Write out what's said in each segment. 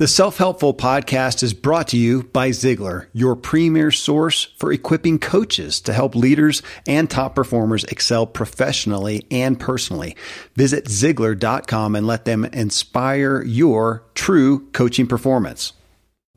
The Self Helpful Podcast is brought to you by Ziglar, your premier source for equipping coaches to help leaders and top performers excel professionally and personally. Visit Ziglar.com and let them inspire your true coaching performance.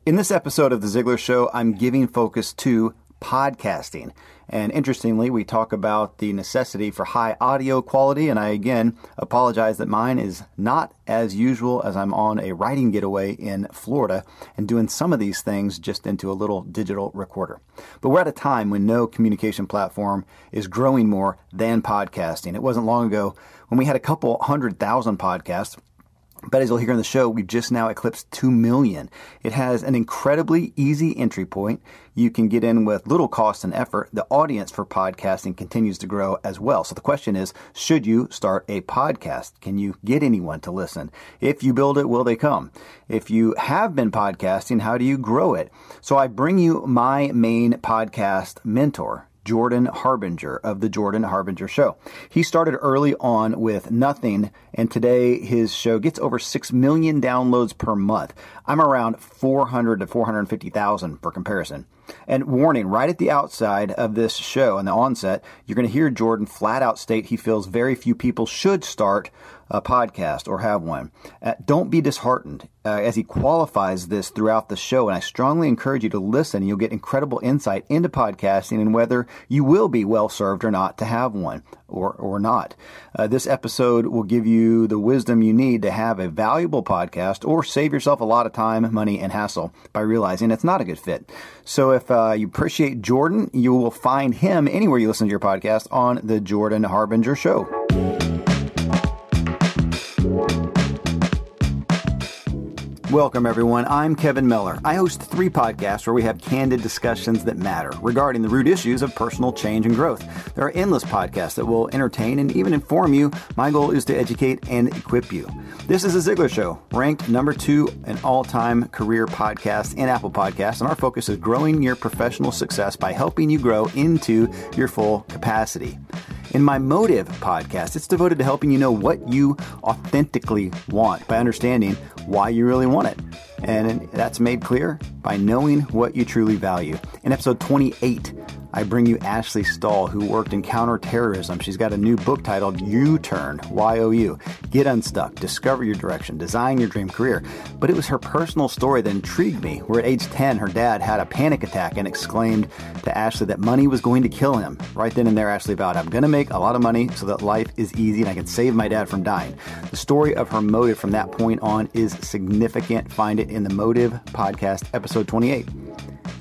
In this episode of The Ziglar Show, I'm giving focus to podcasting. And interestingly, we talk about the necessity for high audio quality. And I again apologize that mine is not as usual as I'm on a writing getaway in Florida and doing some of these things just into a little digital recorder. But we're at a time when no communication platform is growing more than podcasting. It wasn't long ago when we had a couple hundred thousand podcasts but as you'll hear in the show, we've just now eclipsed 2 million. It has an incredibly easy entry point. You can get in with little cost and effort. The audience for podcasting continues to grow as well. So the question is, should you start a podcast? Can you get anyone to listen? If you build it, will they come? If you have been podcasting, how do you grow it? So I bring you my main podcast mentor, Jordan Harbinger of The Jordan Harbinger Show. He started early on with nothing, and today his show gets over 6 million downloads per month. I'm around 400 to 450,000 for comparison. And warning, right at the outside of this show and the onset, you're going to hear Jordan flat out state he feels very few people should start a podcast or have one. Uh, don't be disheartened uh, as he qualifies this throughout the show. And I strongly encourage you to listen. You'll get incredible insight into podcasting and whether you will be well served or not to have one or, or not. Uh, this episode will give you the wisdom you need to have a valuable podcast or save yourself a lot of time, money, and hassle by realizing it's not a good fit. So if uh, you appreciate Jordan, you will find him anywhere you listen to your podcast on the Jordan Harbinger Show. Welcome, everyone. I'm Kevin Miller. I host three podcasts where we have candid discussions that matter regarding the root issues of personal change and growth. There are endless podcasts that will entertain and even inform you. My goal is to educate and equip you. This is The Ziglar Show, ranked number two in all time career podcast in Apple Podcasts, and our focus is growing your professional success by helping you grow into your full capacity. In my Motive podcast, it's devoted to helping you know what you authentically want by understanding why you really want it. And that's made clear by knowing what you truly value. In episode 28, I bring you Ashley Stahl, who worked in counterterrorism. She's got a new book titled You Turn, Y O U. Get unstuck, discover your direction, design your dream career. But it was her personal story that intrigued me, where at age 10, her dad had a panic attack and exclaimed to Ashley that money was going to kill him. Right then and there, Ashley vowed, I'm going to make a lot of money so that life is easy and I can save my dad from dying. The story of her motive from that point on is significant. Find it in the Motive Podcast, episode 28.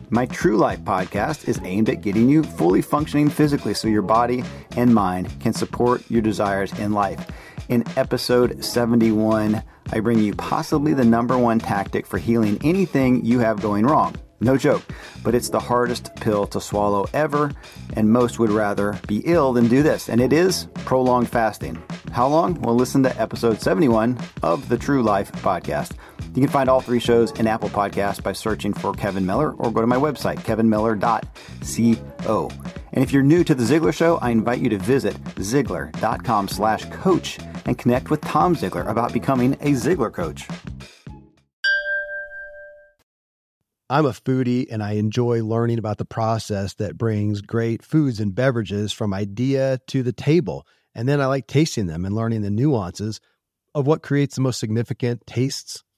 My True Life podcast is aimed at getting you fully functioning physically so your body and mind can support your desires in life. In episode 71, I bring you possibly the number one tactic for healing anything you have going wrong. No joke, but it's the hardest pill to swallow ever, and most would rather be ill than do this, and it is prolonged fasting. How long? Well, listen to episode 71 of the True Life podcast. You can find all three shows in Apple Podcasts by searching for Kevin Miller or go to my website, kevinmiller.co. And if you're new to The Ziglar Show, I invite you to visit ziglar.com slash coach and connect with Tom Ziglar about becoming a Ziglar coach. I'm a foodie and I enjoy learning about the process that brings great foods and beverages from idea to the table. And then I like tasting them and learning the nuances of what creates the most significant tastes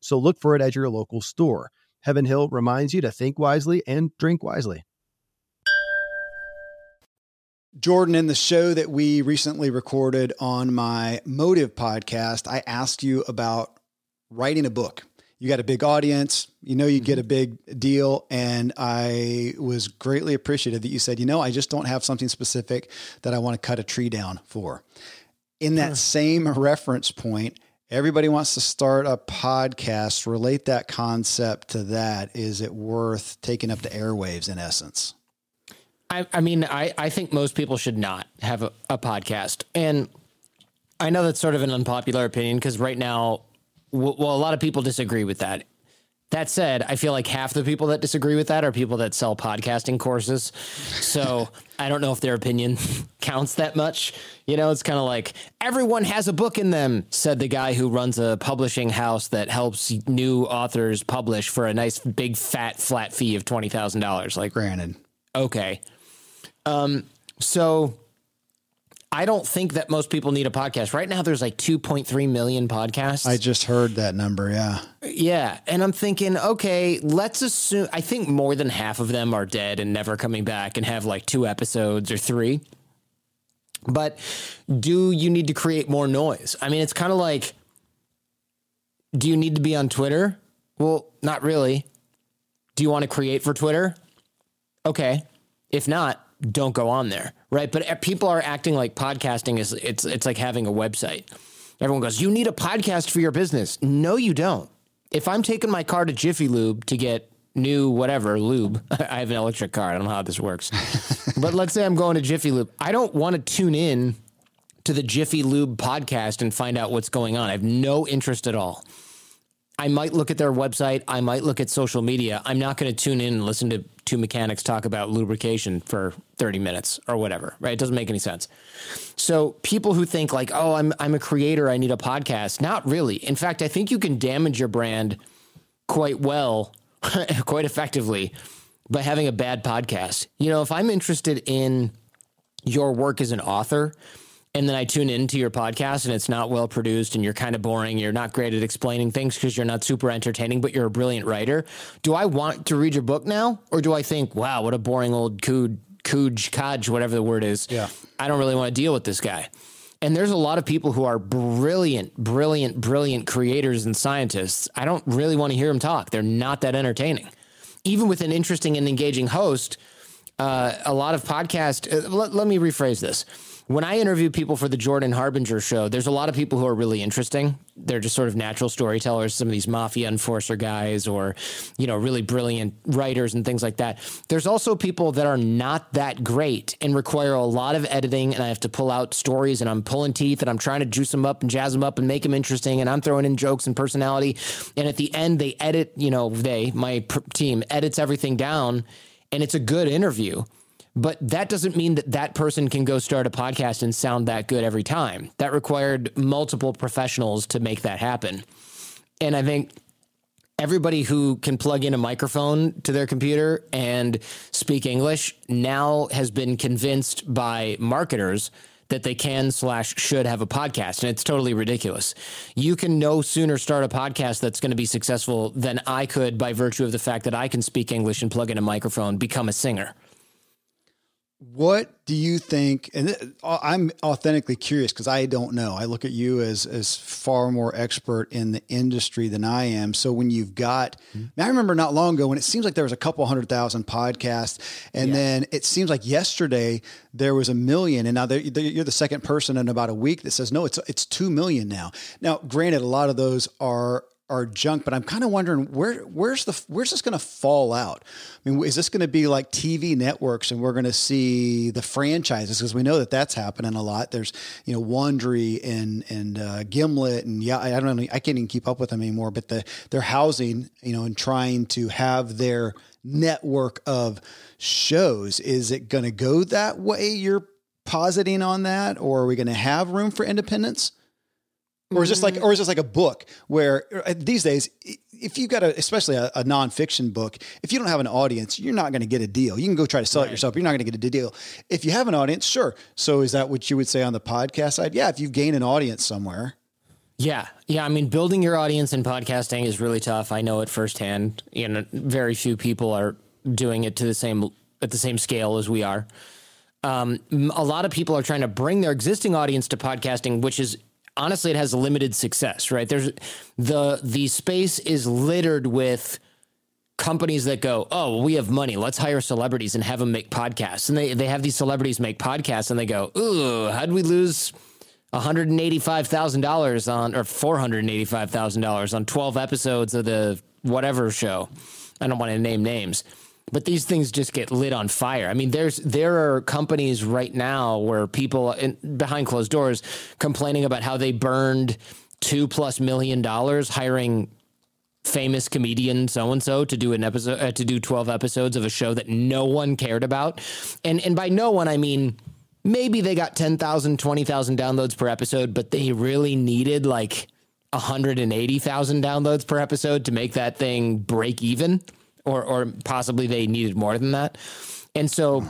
So look for it at your local store. Heaven Hill reminds you to think wisely and drink wisely. Jordan, in the show that we recently recorded on my Motive podcast, I asked you about writing a book. you got a big audience, you know, you get mm-hmm. a big deal. And I was greatly appreciative that you said, you know, I just don't have something specific that I want to cut a tree down for. In that same reference point, everybody wants to start a podcast. Relate that concept to that. Is it worth taking up the airwaves in essence? I, I mean, I, I think most people should not have a, a podcast. And I know that's sort of an unpopular opinion because right now, well, a lot of people disagree with that. That said, I feel like half the people that disagree with that are people that sell podcasting courses. So I don't know if their opinion counts that much. You know, it's kind of like everyone has a book in them, said the guy who runs a publishing house that helps new authors publish for a nice big fat flat fee of $20,000. Like, Granted. okay. Um, so I don't think that most people need a podcast. Right now, there's like 2.3 million podcasts. I just heard that number. Yeah. yeah. And I'm thinking, okay, let's assume, I think more than half of them are dead and never coming back and have like two episodes or three. But do you need to create more noise? I mean, it's kind of like, do you need to be on Twitter? Well, not really. Do you want to create for Twitter? Okay. If not, don't go on there, right? But uh, people are acting like podcasting is it's it's like having a website. Everyone goes, "You need a podcast for your business." No, you don't. If I'm taking my car to Jiffy Lube to get new whatever lube, I have an electric car. I don't know how this works. but let's say I'm going to Jiffy Lube. I don't want to tune in to the Jiffy Lube podcast and find out what's going on. I have no interest at all. I might look at their website. I might look at social media. I'm not going to tune in and listen to two mechanics talk about lubrication for 30 minutes or whatever, right? It doesn't make any sense. So people who think like, oh, I'm, I'm a creator, I need a podcast, not really. In fact, I think you can damage your brand quite well, quite effectively by having a bad podcast. You know, if I'm interested in your work as an author, and then I tune into your podcast and it's not well produced and you're kind of boring, you're not great at explaining things because you're not super entertaining, but you're a brilliant writer. Do I want to read your book now? Or do I think, wow, what a boring old cood, cooge, codge, whatever the word is. Yeah. I don't really want to deal with this guy. And there's a lot of people who are brilliant, brilliant, brilliant creators and scientists. I don't really want to hear them talk. They're not that entertaining. Even with an interesting and engaging host, uh, a lot of podcast. Uh, let, let me rephrase this when I interview people for the Jordan Harbinger show, there's a lot of people who are really interesting. They're just sort of natural storytellers, some of these mafia enforcer guys or, you know, really brilliant writers and things like that. There's also people that are not that great and require a lot of editing and I have to pull out stories and I'm pulling teeth and I'm trying to juice them up and jazz them up and make them interesting and I'm throwing in jokes and personality and at the end they edit, you know, they, my team edits everything down and it's a good interview but that doesn't mean that that person can go start a podcast and sound that good every time. That required multiple professionals to make that happen. And I think everybody who can plug in a microphone to their computer and speak English now has been convinced by marketers that they can slash should have a podcast. And it's totally ridiculous. You can no sooner start a podcast that's going to be successful than I could by virtue of the fact that I can speak English and plug in a microphone, become a singer. What do you think? And I'm authentically curious because I don't know. I look at you as as far more expert in the industry than I am. So when you've got, mm-hmm. I remember not long ago when it seems like there was a couple hundred thousand podcasts, and yeah. then it seems like yesterday there was a million, and now you're the second person in about a week that says no, it's it's two million now. Now, granted, a lot of those are are junk, but I'm kind of wondering where where's the where's this going to fall out? I mean, is this going to be like TV networks, and we're going to see the franchises because we know that that's happening a lot. There's you know Wondery and and uh, Gimlet, and yeah, I don't know, I can't even keep up with them anymore. But the they're housing you know and trying to have their network of shows. Is it going to go that way? You're positing on that, or are we going to have room for independence? Or is this like or is this like a book where uh, these days if you've got a especially a, a nonfiction book if you don't have an audience you're not going to get a deal. You can go try to sell right. it yourself you're not going to get a deal. If you have an audience sure. So is that what you would say on the podcast side? Yeah if you gain an audience somewhere. Yeah. Yeah i mean building your audience in podcasting is really tough. I know it firsthand. You know very few people are doing it to the same at the same scale as we are. Um, a lot of people are trying to bring their existing audience to podcasting, which is honestly, it has limited success, right? There's the the space is littered with companies that go, oh, we have money. Let's hire celebrities and have them make podcasts. And they, they have these celebrities make podcasts and they go, ooh, how'd we lose $185,000 on, or $485,000 on 12 episodes of the whatever show? I don't want to name names. But these things just get lit on fire. I mean, there's there are companies right now where people in, behind closed doors complaining about how they burned two plus million dollars hiring famous comedian so and so to do an episode uh, to do 12 episodes of a show that no one cared about. And and by no one I mean maybe they got 10,000 20,000 downloads per episode, but they really needed like 180,000 downloads per episode to make that thing break even or or possibly they needed more than that. And so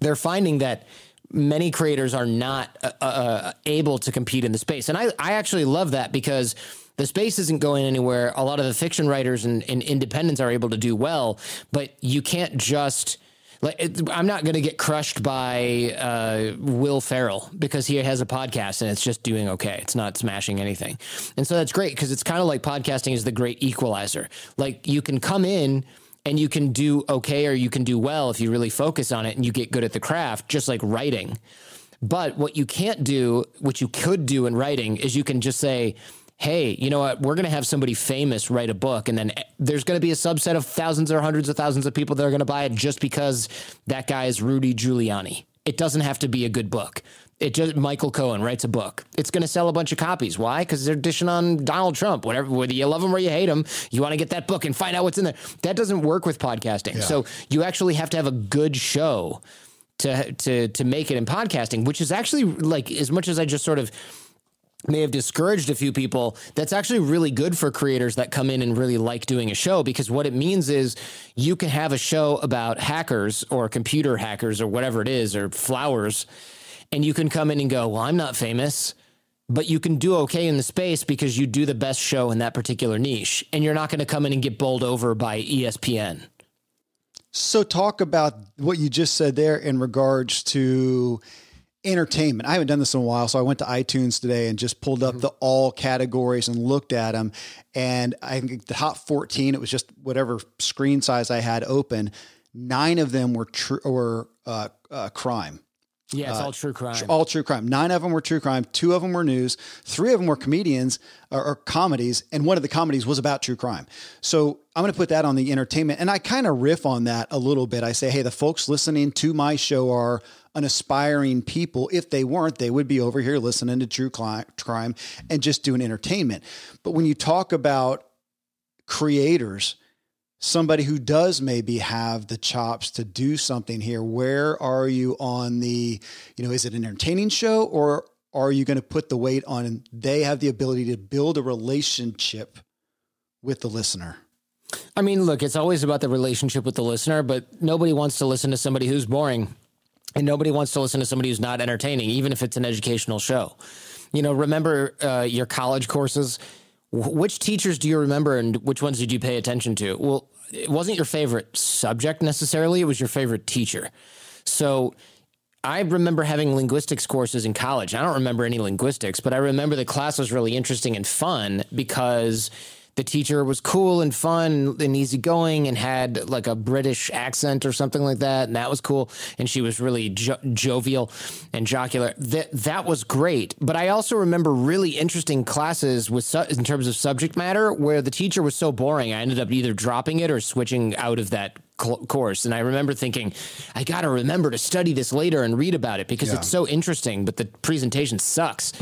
they're finding that many creators are not uh, uh, able to compete in the space. And I I actually love that because the space isn't going anywhere. A lot of the fiction writers and, and independents are able to do well, but you can't just like I'm not going to get crushed by uh, Will Ferrell because he has a podcast and it's just doing okay. It's not smashing anything, and so that's great because it's kind of like podcasting is the great equalizer. Like you can come in and you can do okay or you can do well if you really focus on it and you get good at the craft, just like writing. But what you can't do, what you could do in writing, is you can just say, hey, you know what? We're going to have somebody famous write a book, and then eh, there's going to be a subset of thousands or hundreds of thousands of people that are going to buy it just because that guy is Rudy Giuliani. It doesn't have to be a good book. It just Michael Cohen writes a book. It's going to sell a bunch of copies. Why? Because they're dishing on Donald Trump. Whatever, whether you love him or you hate him, you want to get that book and find out what's in there. That doesn't work with podcasting. Yeah. So you actually have to have a good show to to to make it in podcasting, which is actually like as much as I just sort of may have discouraged a few people that's actually really good for creators that come in and really like doing a show because what it means is you can have a show about hackers or computer hackers or whatever it is or flowers and you can come in and go well i'm not famous but you can do okay in the space because you do the best show in that particular niche and you're not going to come in and get bowled over by espn so talk about what you just said there in regards to entertainment. I haven't done this in a while, so I went to iTunes today and just pulled up mm-hmm. the all categories and looked at them. And I think the top 14, it was just whatever screen size I had open. Nine of them were true or uh, uh, crime. Yeah, it's uh, all true crime. All true crime. Nine of them were true crime. Two of them were news. Three of them were comedians or, or comedies, and one of the comedies was about true crime. So I'm going to put that on the entertainment, and I kind of riff on that a little bit. I say, hey, the folks listening to my show are an aspiring people. If they weren't, they would be over here listening to true crime and just doing entertainment. But when you talk about creators, somebody who does maybe have the chops to do something here, where are you on the, you know, is it an entertaining show or are you going to put the weight on they have the ability to build a relationship with the listener? I mean, look, it's always about the relationship with the listener, but nobody wants to listen to somebody who's boring. And nobody wants to listen to somebody who's not entertaining, even if it's an educational show. You know, remember uh, your college courses? Which teachers do you remember and which ones did you pay attention to? Well, it wasn't your favorite subject necessarily, it was your favorite teacher. So I remember having linguistics courses in college. I don't remember any linguistics, but I remember the class was really interesting and fun because the teacher was cool and fun and easygoing and had like a British accent or something like that, and that was cool. And she was really jo- jovial and jocular. That that was great. But I also remember really interesting classes with su- in terms of subject matter where the teacher was so boring. I ended up either dropping it or switching out of that course. And I remember thinking, I got to remember to study this later and read about it because yeah. it's so interesting, but the presentation sucks.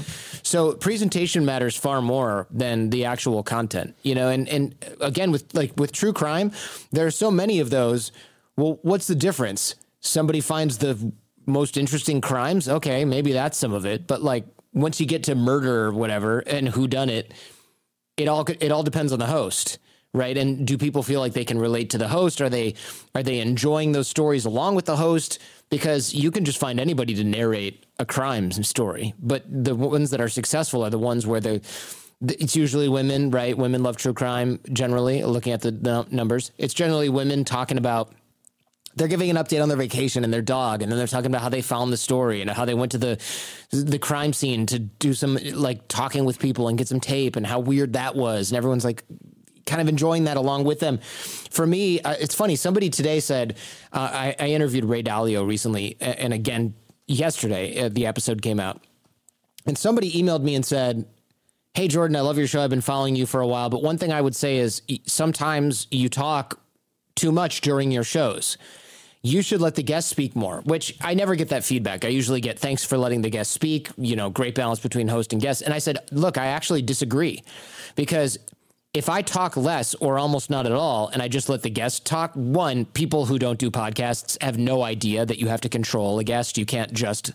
So presentation matters far more than the actual content, you know, and, and again, with like with true crime, there are so many of those. Well, what's the difference? Somebody finds the most interesting crimes. Okay. Maybe that's some of it. But like once you get to murder or whatever and who done it, it all, it all depends on the host right? And do people feel like they can relate to the host? Are they are they enjoying those stories along with the host? Because you can just find anybody to narrate a crime story, but the ones that are successful are the ones where the it's usually women, right? Women love true crime generally. Looking at the numbers, it's generally women talking about they're giving an update on their vacation and their dog, and then they're talking about how they found the story and how they went to the the crime scene to do some like talking with people and get some tape and how weird that was, and everyone's like kind of enjoying that along with them. For me, uh, it's funny. Somebody today said uh, I, I, interviewed Ray Dalio recently, and again yesterday uh, the episode came out, and somebody emailed me and said. Hey Jordan, I love your show. I've been following you for a while, but one thing I would say is sometimes you talk too much during your shows you should let the guests speak more, which I never get that feedback. I usually get thanks for letting the guests speak, you know, great balance between host and guest. And I said, look, I actually disagree because if I talk less or almost not at all, and I just let the guest talk, one, people who don't do podcasts have no idea that you have to control a guest. You can't just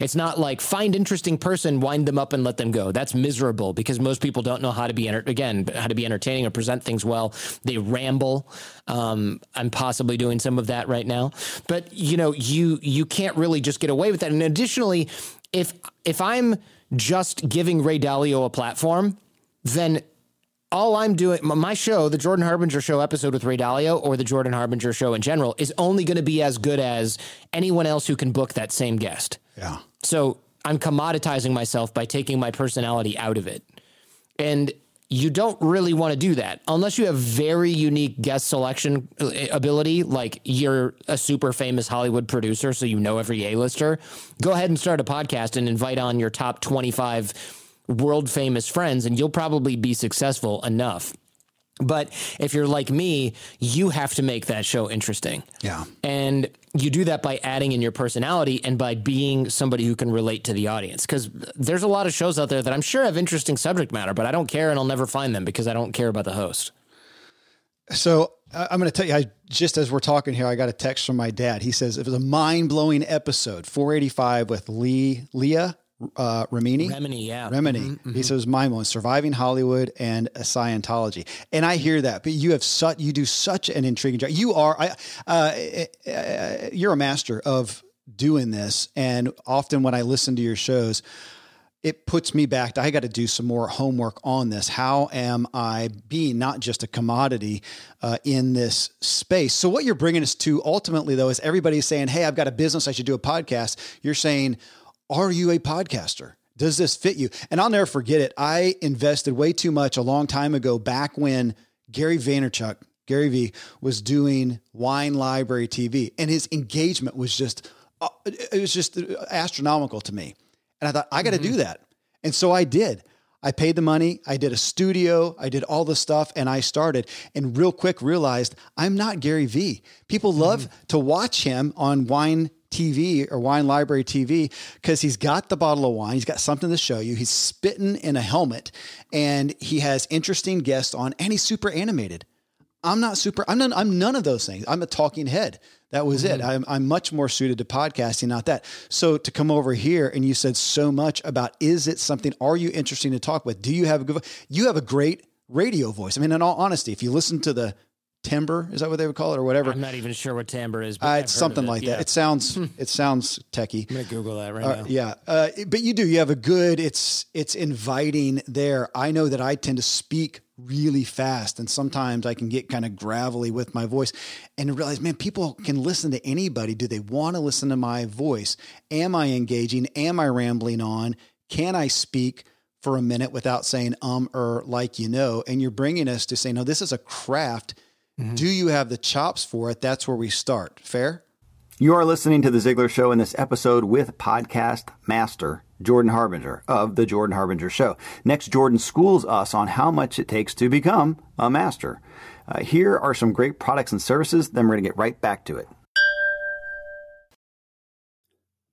it's not like find interesting person, wind them up and let them go. That's miserable because most people don't know how to be enter- again how to be entertaining or present things well. They ramble. Um, I'm possibly doing some of that right now, but you know you you can't really just get away with that. And additionally, if if I'm just giving Ray Dalio a platform, then all I'm doing, my show, the Jordan Harbinger show episode with Ray Dalio or the Jordan Harbinger show in general, is only going to be as good as anyone else who can book that same guest. Yeah. So I'm commoditizing myself by taking my personality out of it. And you don't really want to do that unless you have very unique guest selection uh, ability, like you're a super famous Hollywood producer, so you know every A-lister. Go ahead and start a podcast and invite on your top 25 world famous friends, and you'll probably be successful enough. But if you're like me, you have to make that show interesting. Yeah. And you do that by adding in your personality and by being somebody who can relate to the audience. Because there's a lot of shows out there that I'm sure have interesting subject matter, but I don't care and I'll never find them because I don't care about the host. So I'm going to tell you, I, just as we're talking here, I got a text from my dad. He says it was a mind blowing episode, 485 with Lee, Leah uh, Remini. Remini, yeah. Remini. Mm-hmm, mm-hmm. He says my one, surviving Hollywood and a Scientology. And I hear that, but you have such, you do such an intriguing job. You are, I, uh, uh, you're a master of doing this. And often when I listen to your shows, it puts me back to I got to do some more homework on this. How am I being not just a commodity uh, in this space? So, what you're bringing us to ultimately, though, is everybody's saying, Hey, I've got a business, I should do a podcast. You're saying, are you a podcaster? Does this fit you? And I'll never forget it. I invested way too much a long time ago, back when Gary Vaynerchuk, Gary V, was doing Wine Library TV, and his engagement was just, uh, it was just astronomical to me. And I thought, I got to mm-hmm. do that. And so I did. I paid the money. I did a studio. I did all the stuff and I started and real quick realized I'm not Gary V. People love mm-hmm. to watch him on Wine TV or Wine Library TV because he's got the bottle of wine. He's got something to show you. He's spitting in a helmet and he has interesting guests on and he's super animated. I'm not super, I'm none, I'm none of those things. I'm a talking head. That was mm-hmm. it. I'm, I'm much more suited to podcasting, not that. So to come over here and you said so much about, is it something, are you interesting to talk with? Do you have a good, you have a great radio voice. I mean, in all honesty, if you listen to the timbre is that what they would call it or whatever? I'm not even sure what timbre is uh, it's something it. like yeah. that it sounds it sounds techie. i'm gonna google that right uh, now. yeah uh, but you do you have a good it's it's inviting there. I know that i tend to speak really fast and sometimes i can get kind of gravelly with my voice and realize man people can listen to anybody. Do they want to listen to my voice? Am i engaging? Am i rambling on? Can i speak for a minute without saying um or like you know? And you're bringing us to say no this is a craft Mm-hmm. Do you have the chops for it? That's where we start. Fair? You are listening to The Ziglar Show in this episode with podcast master Jordan Harbinger of The Jordan Harbinger Show. Next, Jordan schools us on how much it takes to become a master. Uh, here are some great products and services, then we're going to get right back to it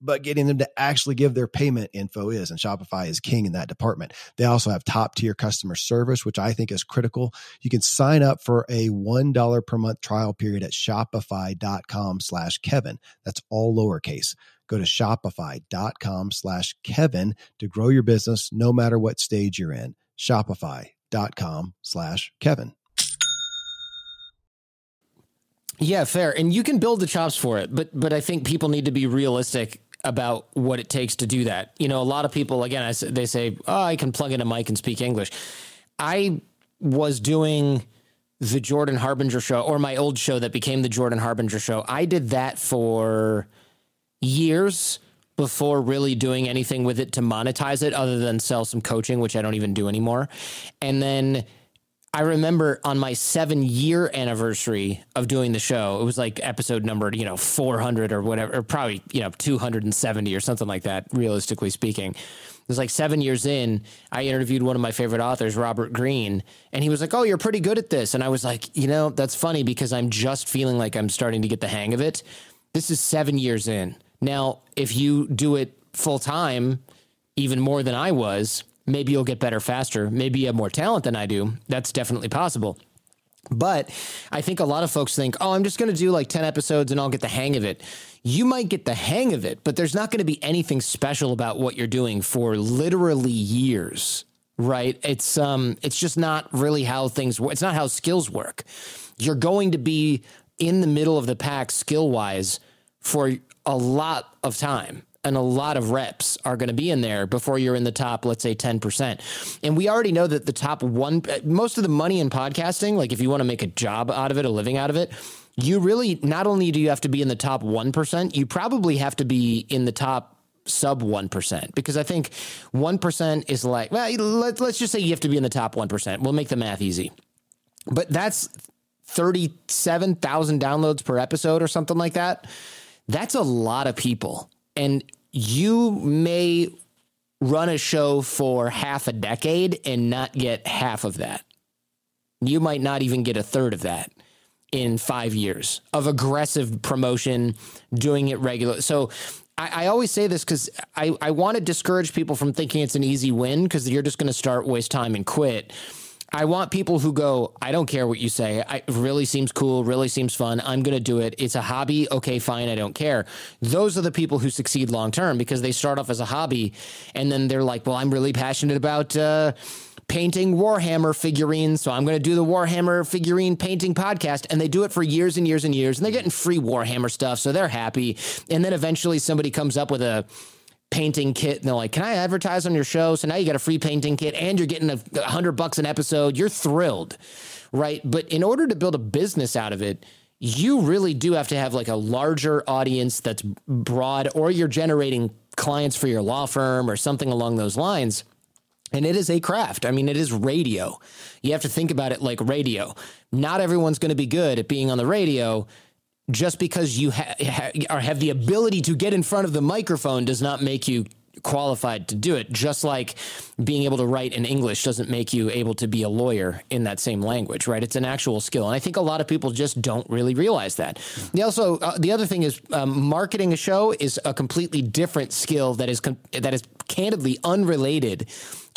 but getting them to actually give their payment info is. And Shopify is king in that department. They also have top tier customer service, which I think is critical. You can sign up for a $1 per month trial period at shopify.com slash Kevin. That's all lowercase. Go to shopify.com slash Kevin to grow your business no matter what stage you're in. Shopify.com slash Kevin. Yeah, fair. And you can build the chops for it, but but I think people need to be realistic about what it takes to do that. You know, a lot of people, again, I, they say, oh, I can plug in a mic and speak English. I was doing the Jordan Harbinger show or my old show that became the Jordan Harbinger show. I did that for years before really doing anything with it to monetize it other than sell some coaching, which I don't even do anymore. And then I remember on my seven year anniversary of doing the show, it was like episode number, you know, 400 or whatever, or probably, you know, 270 or something like that, realistically speaking. It was like seven years in, I interviewed one of my favorite authors, Robert Greene, and he was like, Oh, you're pretty good at this. And I was like, You know, that's funny because I'm just feeling like I'm starting to get the hang of it. This is seven years in. Now, if you do it full time, even more than I was, maybe you'll get better faster. Maybe you have more talent than I do. That's definitely possible. But I think a lot of folks think, oh, I'm just going to do like 10 episodes and I'll get the hang of it. You might get the hang of it, but there's not going to be anything special about what you're doing for literally years, right? It's um it's just not really how things work. It's not how skills work. You're going to be in the middle of the pack skill-wise for a lot of time and a lot of reps are going to be in there before you're in the top, let's say 10%. And we already know that the top one, most of the money in podcasting, like if you want to make a job out of it, a living out of it, you really, not only do you have to be in the top 1%, you probably have to be in the top sub 1% because I think 1% is like, well, let, let's just say you have to be in the top 1%. We'll make the math easy. But that's 37,000 downloads per episode or something like that. That's a lot of people. And you may run a show for half a decade and not get half of that. You might not even get a third of that in five years of aggressive promotion, doing it regular. So I, I always say this because I, I want to discourage people from thinking it's an easy win because you're just going to start, waste time, and quit. I want people who go, I don't care what you say. It really seems cool, really seems fun. I'm going to do it. It's a hobby. Okay, fine. I don't care. Those are the people who succeed long term because they start off as a hobby and then they're like, well, I'm really passionate about, uh, painting Warhammer figurines. So I'm going to do the Warhammer figurine painting podcast. And they do it for years and years and years. And they're getting free Warhammer stuff. So they're happy. And then eventually somebody comes up with a, painting kit and they're like, Can I advertise on your show? So now you got a free painting kit and you're getting a, hundred bucks an episode. You're thrilled, right? But in order to build a business out of it, you really do have to have like a larger audience that's broad, or you're generating clients for your law firm or something along those lines. And it is a craft. I mean, it is radio. You have to think about it like radio. Not everyone's going to be good at being on the radio just because you ha- ha- have the ability to get in front of the microphone does not make you qualified to do it. Just like being able to write in English doesn't make you able to be a lawyer in that same language, right? It's an actual skill, and I think a lot of people just don't really realize that. The also uh, the other thing is um, marketing a show is a completely different skill that is com- that is candidly unrelated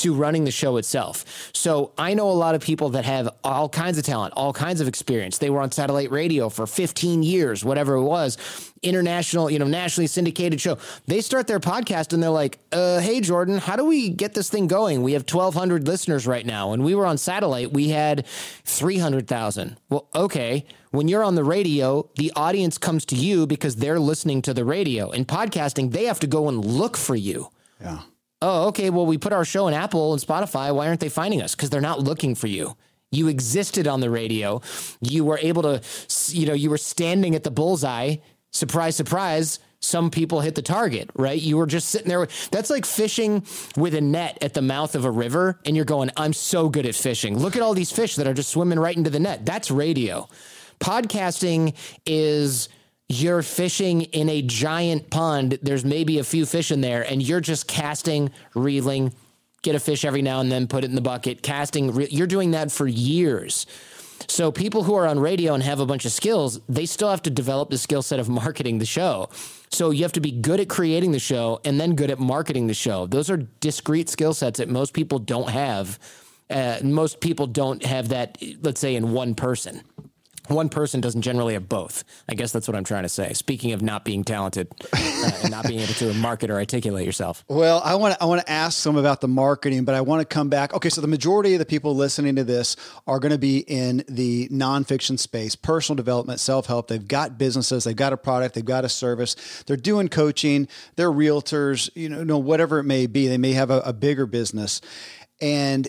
to running the show itself. So I know a lot of people that have all kinds of talent, all kinds of experience. They were on satellite radio for 15 years, whatever it was, international, you know, nationally syndicated show. They start their podcast and they're like, uh, hey, Jordan, how do we get this thing going? We have 1,200 listeners right now. And we were on satellite, we had 300,000. Well, okay. When you're on the radio, the audience comes to you because they're listening to the radio. In podcasting, they have to go and look for you. Yeah oh, okay, well, we put our show in Apple and Spotify. Why aren't they finding us? Because they're not looking for you. You existed on the radio. You were able to, you know, you were standing at the bullseye. Surprise, surprise. Some people hit the target, right? You were just sitting there. That's like fishing with a net at the mouth of a river, and you're going, I'm so good at fishing. Look at all these fish that are just swimming right into the net. That's radio. Podcasting is you're fishing in a giant pond. There's maybe a few fish in there, and you're just casting, reeling, get a fish every now and then, put it in the bucket, casting. Re- you're doing that for years. So people who are on radio and have a bunch of skills, they still have to develop the skill set of marketing the show. So you have to be good at creating the show and then good at marketing the show. Those are discrete skill sets that most people don't have. Uh, most people don't have that, let's say, in one person one person doesn't generally have both. I guess that's what I'm trying to say. Speaking of not being talented uh, and not being able to market or articulate yourself. Well, I want to I want to ask some about the marketing, but I want to come back. Okay, so the majority of the people listening to this are going to be in the nonfiction space, personal development, self help. They've got businesses, they've got a product, they've got a service. They're doing coaching. They're realtors. You know, no whatever it may be. They may have a, a bigger business, and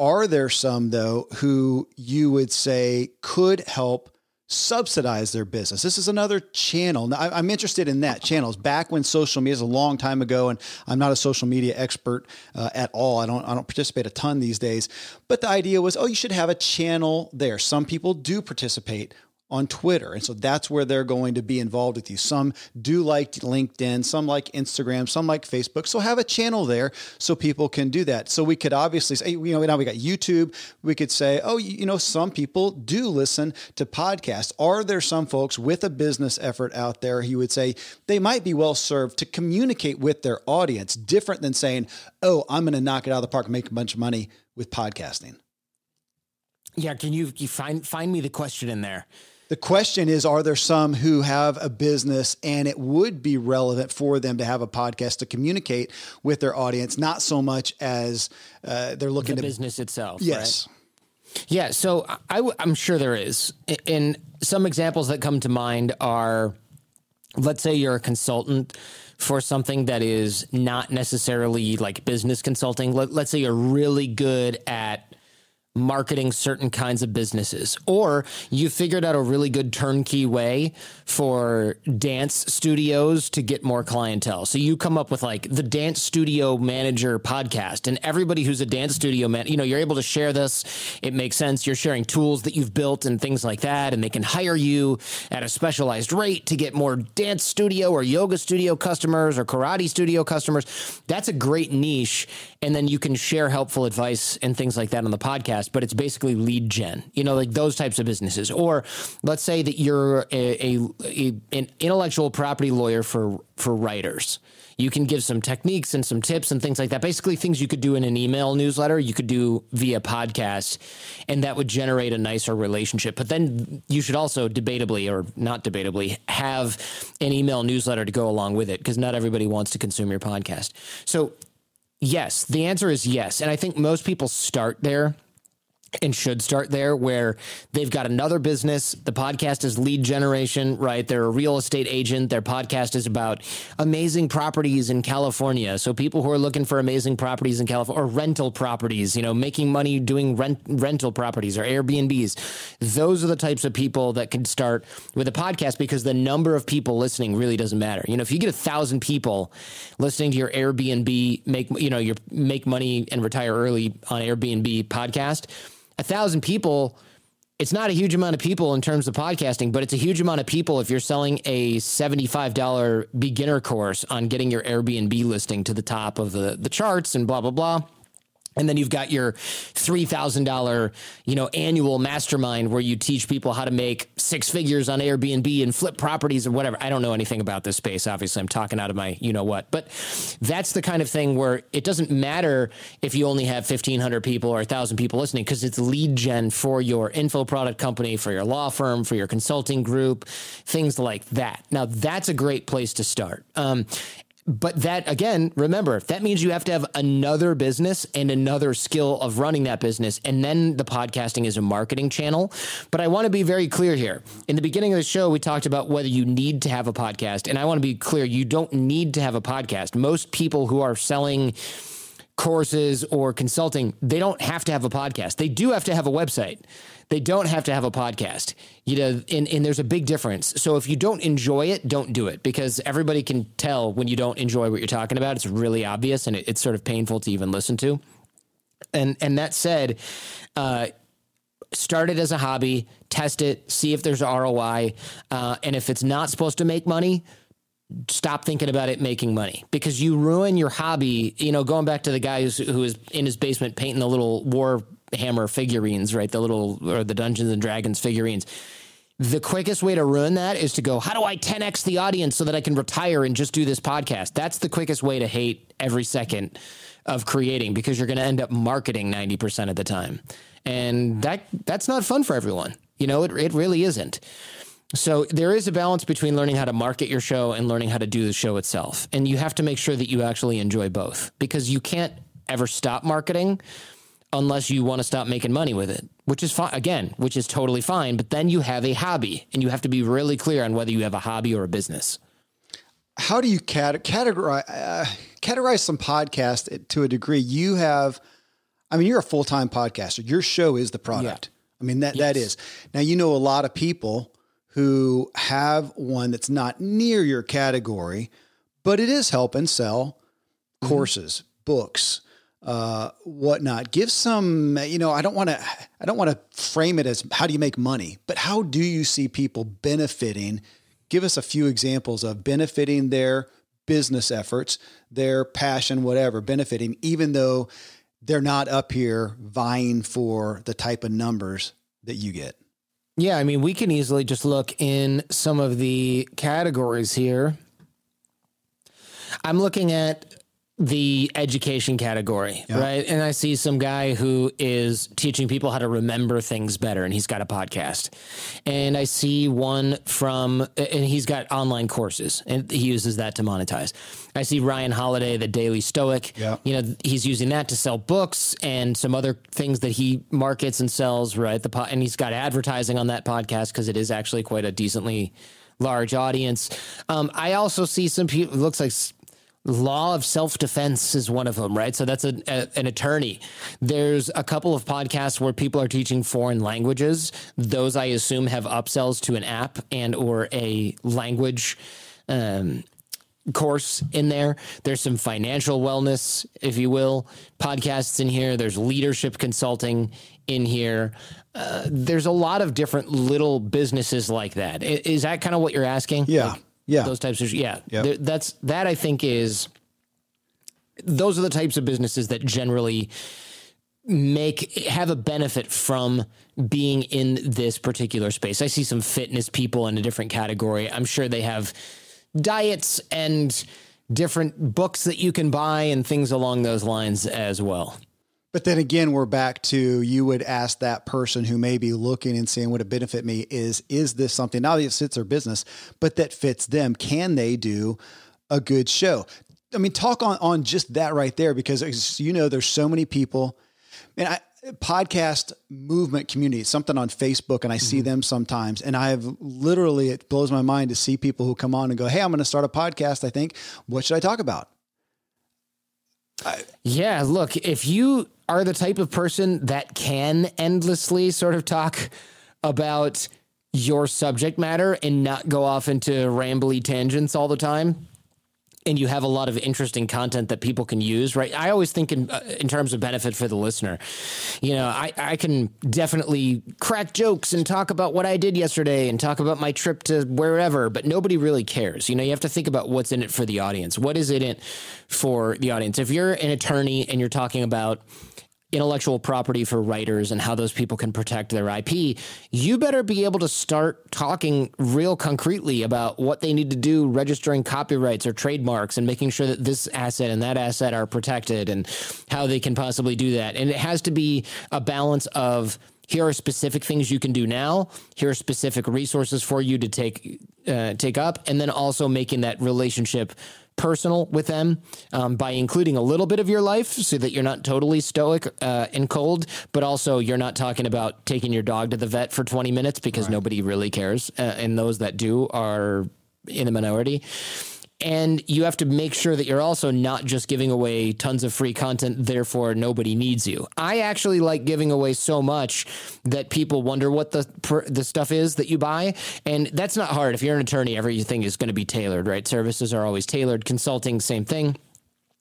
are there some, though, who you would say could help subsidize their business? This is another channel. Now, I'm interested in that channels. Back when social media is a long time ago, and I'm not a social media expert uh, at all. I don't I don't participate a ton these days. But the idea was, oh, you should have a channel there. Some people do participate on Twitter. And so that's where they're going to be involved with you. Some do like LinkedIn, some like Instagram, some like Facebook. So have a channel there so people can do that. So we could obviously say, you know, now we got YouTube. We could say, oh, you know, some people do listen to podcasts. Are there some folks with a business effort out there who would say they might be well served to communicate with their audience different than saying, oh, I'm going to knock it out of the park and make a bunch of money with podcasting? Yeah, can you, you find find me the question in there? The question is Are there some who have a business and it would be relevant for them to have a podcast to communicate with their audience, not so much as uh, they're looking at the to business itself? Yes. Right? Yeah. So i w- I'm sure there is. And some examples that come to mind are let's say you're a consultant for something that is not necessarily like business consulting. Let, let's say you're really good at marketing certain kinds of businesses, or you figured out a really good turnkey way for dance studios to get more clientele. So you come up with like the dance studio manager podcast, and everybody who's a dance studio man, you know, you're able to share this. It makes sense. You're sharing tools that you've built and things like that, and they can hire you at a specialized rate to get more dance studio or yoga studio customers or karate studio customers. That's a great niche. And then you can share helpful advice and things like that on the podcast podcast, but it's basically lead gen, you know, like those types of businesses. Or let's say that you're a, a, a an intellectual property lawyer for for writers. You can give some techniques and some tips and things like that. Basically, things you could do in an email newsletter, you could do via podcast, and that would generate a nicer relationship. But then you should also debatably, or not debatably, have an email newsletter to go along with it because not everybody wants to consume your podcast. So, yes, the answer is yes. And I think most people start there and should start there where they've got another business. The podcast is lead generation, right? They're a real estate agent. Their podcast is about amazing properties in California. So people who are looking for amazing properties in California or rental properties, you know, making money doing rent rental properties or Airbnbs. Those are the types of people that can start with a podcast because the number of people listening really doesn't matter. You know, if you get a thousand people listening to your Airbnb make you know, your make money and retire early on Airbnb podcast, a thousand people it's not a huge amount of people in terms of podcasting, but it's a huge amount of people if you're selling a $75 beginner course on getting your Airbnb listing to the top of the, the charts and blah, blah, blah. And then you've got your $3,000, you know, annual mastermind where you teach people how to make six figures on Airbnb and flip properties or whatever. I don't know anything about this space. Obviously, I'm talking out of my, you know what, but that's the kind of thing where it doesn't matter if you only have 1500 people or 1000 people listening because it's lead gen for your info product company, for your law firm, for your consulting group, things like that. Now, that's a great place to start. Um, but that again, remember, that means you have to have another business and another skill of running that business. And then the podcasting is a marketing channel. But I want to be very clear here. In the beginning of the show, we talked about whether you need to have a podcast. And I want to be clear you don't need to have a podcast. Most people who are selling courses or consulting, they don't have to have a podcast. They do have to have a website. They don't have to have a podcast. You know, and, and there's a big difference. So if you don't enjoy it, don't do it because everybody can tell when you don't enjoy what you're talking about. It's really obvious and it, it's sort of painful to even listen to. And and that said, uh, start it as a hobby, test it, see if there's ROI, uh, and if it's not supposed to make money, stop thinking about it making money because you ruin your hobby. You know, going back to the guy who's, who is in his basement painting the little war hammer figurines, right? The little, or the Dungeons and Dragons figurines. The quickest way to ruin that is to go, how do I 10x the audience so that I can retire and just do this podcast? That's the quickest way to hate every second of creating because you're going to end up marketing 90% of the time. And that that's not fun for everyone. You know, it, it really isn't. So there is a balance between learning how to market your show and learning how to do the show itself. And you have to make sure that you actually enjoy both because you can't ever stop marketing unless you want to stop making money with it, which is fine again, which is totally fine, but then you have a hobby and you have to be really clear on whether you have a hobby or a business. How do you cat- categorize uh, categorize some podcast to a degree? You have I mean, you're a full-time podcaster. Your show is the product. Yeah. I mean that yes. that is. Now you know a lot of people who have one that's not near your category, but it is helping sell mm-hmm. courses, books, uh, whatnot. Give some, you know, I don't want to, I don't want to frame it as how do you make money, but how do you see people benefiting? Give us a few examples of benefiting their business efforts, their passion, whatever, benefiting, even though they're not up here vying for the type of numbers that you get. Yeah, I mean, we can easily just look in some of the categories here. I'm looking at the education category, yeah. right? And I see some guy who is teaching people how to remember things better, and he's got a podcast. And I see one from, and he's got online courses, and he uses that to monetize. I see Ryan Holiday, the Daily Stoic. Yeah. You know, he's using that to sell books and some other things that he markets and sells, right? The po- and he's got advertising on that podcast because it is actually quite a decently large audience. Um, I also see some people. It looks like Law of self defense is one of them, right? So that's a, a, an attorney. There's a couple of podcasts where people are teaching foreign languages. Those I assume have upsells to an app and or a language um, course in there. There's some financial wellness, if you will, podcasts in here. There's leadership consulting in here. Uh, there's a lot of different little businesses like that. Is that kind of what you're asking? Yeah. Like, yeah. Those types of yeah. Yep. That's that I think is those are the types of businesses that generally make have a benefit from being in this particular space. I see some fitness people in a different category. I'm sure they have diets and different books that you can buy and things along those lines as well. But then again, we're back to you would ask that person who may be looking and saying, would it benefit me? Is is this something not that fits their business, but that fits them? Can they do a good show? I mean, talk on on just that right there, because you know, there's so many people, and I podcast movement community, something on Facebook, and I see mm-hmm. them sometimes, and I have literally it blows my mind to see people who come on and go, "Hey, I'm going to start a podcast. I think what should I talk about?" I, yeah, look, if you are the type of person that can endlessly sort of talk about your subject matter and not go off into rambly tangents all the time, and you have a lot of interesting content that people can use, right? I always think in uh, in terms of benefit for the listener. You know, I I can definitely crack jokes and talk about what I did yesterday and talk about my trip to wherever, but nobody really cares. You know, you have to think about what's in it for the audience. What is it in for the audience? If you're an attorney and you're talking about intellectual property for writers and how those people can protect their IP, you better be able to start talking real concretely about what they need to do registering copyrights or trademarks and making sure that this asset and that asset are protected and how they can possibly do that. And it has to be a balance of here are specific things you can do now. Here are specific resources for you to take uh, take up, and then also making that relationship personal with them um, by including a little bit of your life so that you're not totally stoic uh, and cold, but also you're not talking about taking your dog to the vet for 20 minutes because right. nobody really cares. Uh, and those that do are in the minority and you have to make sure that you're also not just giving away tons of free content therefore nobody needs you. I actually like giving away so much that people wonder what the the stuff is that you buy. And that's not hard. If you're an attorney everything is going to be tailored right? Services are always tailored. Consulting same thing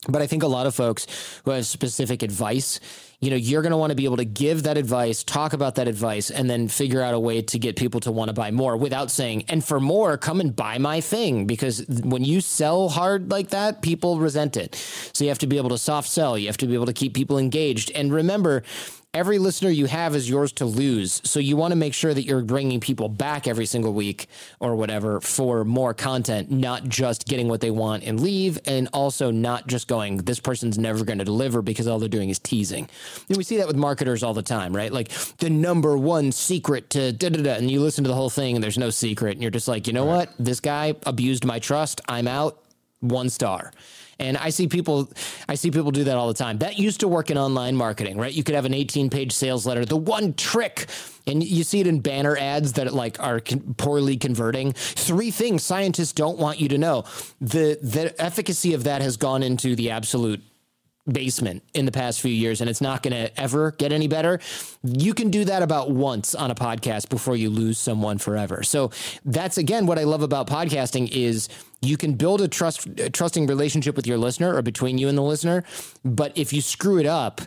but i think a lot of folks who have specific advice you know, you're going to want to be able to give that advice, talk about that advice, and then figure out a way to get people to want to buy more without saying, and for more, come and buy my thing. Because when you sell hard like that, people resent it. So you have to be able to soft sell. You have to be able to keep people engaged. And remember, every listener you have is yours to lose. So you want to make sure that you're bringing people back every single week or whatever for more content, not just getting what they want and leave, and also not just going, this person's never going to deliver because all they're doing is teasing. And we see that with marketers all the time, right? Like the number one secret to da da da, and you listen to the whole thing and there's no secret, and you're just like, you know what? This guy abused my trust. I'm out. One star. And I see people, I see people do that all the time. That used to work in online marketing, right? You could have an 18 page sales letter, the one trick, and you see it in banner ads that like are con- poorly converting. Three things scientists don't want you to know. The the efficacy of that has gone into the absolute basement in the past few years and it's not going to ever get any better. You can do that about once on a podcast before you lose someone forever. So that's again what I love about podcasting is you can build a trust a trusting relationship with your listener or between you and the listener, but if you screw it up,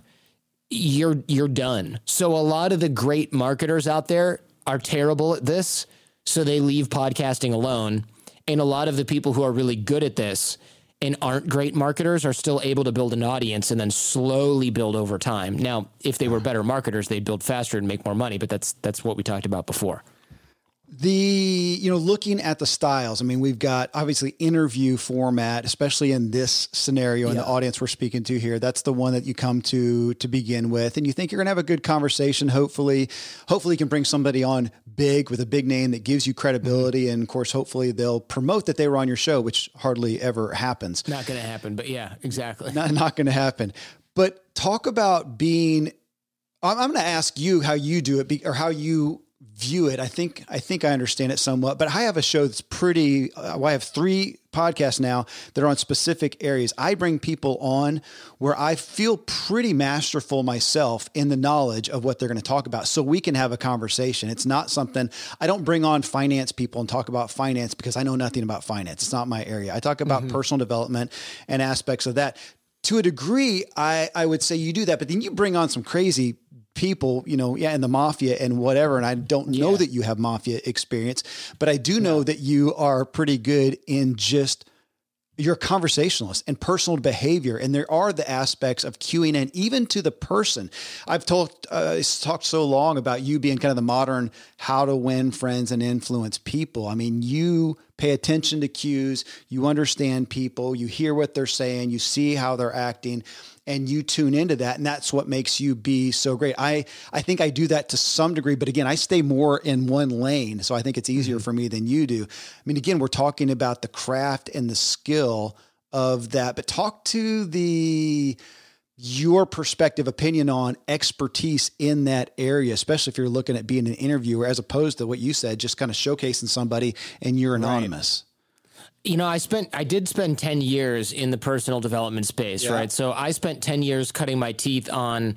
you're you're done. So a lot of the great marketers out there are terrible at this, so they leave podcasting alone. And a lot of the people who are really good at this and aren't great marketers are still able to build an audience and then slowly build over time. Now, if they were mm. better marketers, they'd build faster and make more money, but that's that's what we talked about before the you know looking at the styles i mean we've got obviously interview format especially in this scenario and yeah. the audience we're speaking to here that's the one that you come to to begin with. And you think you're going to have a good conversation hopefully. Hopefully you can bring somebody on big with a big name that gives you credibility. Mm-hmm. and of course hopefully they'll promote that they were on your show which hardly ever happens. Not going to happen but yeah exactly. Not, not going to happen. But talk about being i'm, I'm going to ask you how you do it or how you view it. I think I think I understand it somewhat, but I have a show that's pretty. Uh, I have three podcasts now that are on specific areas. I bring people on where I feel pretty masterful myself in the knowledge of what they're going to talk about, so we can have a conversation. It's not something I don't bring on finance people and talk about finance because I know nothing about finance. It's not my area. I talk about mm-hmm. personal development and aspects of that to a degree, I, I would say you do that, but then you bring on some crazy people, you know, yeah, in the mafia and whatever. And I don't know yeah. that you have mafia experience, but I do know that you are pretty good in just you're a conversationalist and personal behavior. And there are the aspects of cueing in, even to the person. I've talked uh, talked so long about you being kind of the modern how to win friends and influence people. I mean, you pay attention to cues, you understand people, you hear what they're saying, you see how they're acting and you tune into that and that's what makes you be so great. I i think i do that to some degree but again i stay more in one lane so i think it's easier mm-hmm. for me than you do. I mean again we're talking about the craft and the skill of that but talk to the your perspective opinion on expertise in that area especially if you're looking at being an interviewer as opposed to what you said just kind of showcasing somebody and you're anonymous. right you know, I spent, I did spend 10 years in the personal development space, yeah. right? So I spent 10 years cutting my teeth on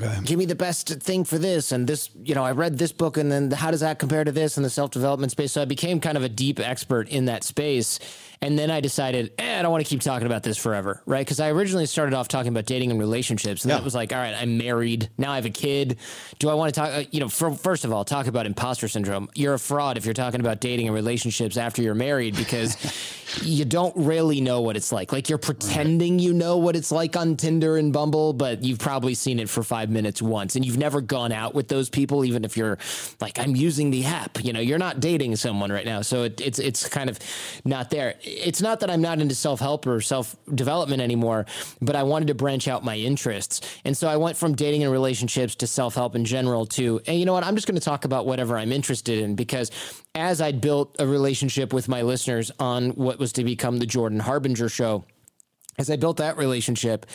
Okay. Give me the best thing for this. And this, you know, I read this book and then how does that compare to this in the self development space? So I became kind of a deep expert in that space. And then I decided, eh, I don't want to keep talking about this forever, right? Because I originally started off talking about dating and relationships, and Yeah. then it was like, all right, I'm married now. I have a kid. Do I want to talk? Uh, you know, for, first of all, talk about imposter syndrome. You're a fraud if you're talking about dating and relationships after you're married because you don't really know what it's like. Like you're pretending you know what it's like on Tinder and Bumble, but you've probably seen it for five minutes once, and you've never gone out with those people, even if you're like, I'm using the app. You know, you're not dating someone right now, so it, it's it's kind of not there. It's not that I'm not into self help or self development anymore, but I wanted to branch out my interests, and so I went from dating and relationships to self help in general to, hey, you know what? I'm just going to talk about whatever I'm interested in because as I'd built a relationship with my listeners on what was to become the Jordan Harbinger show, as I built that relationship,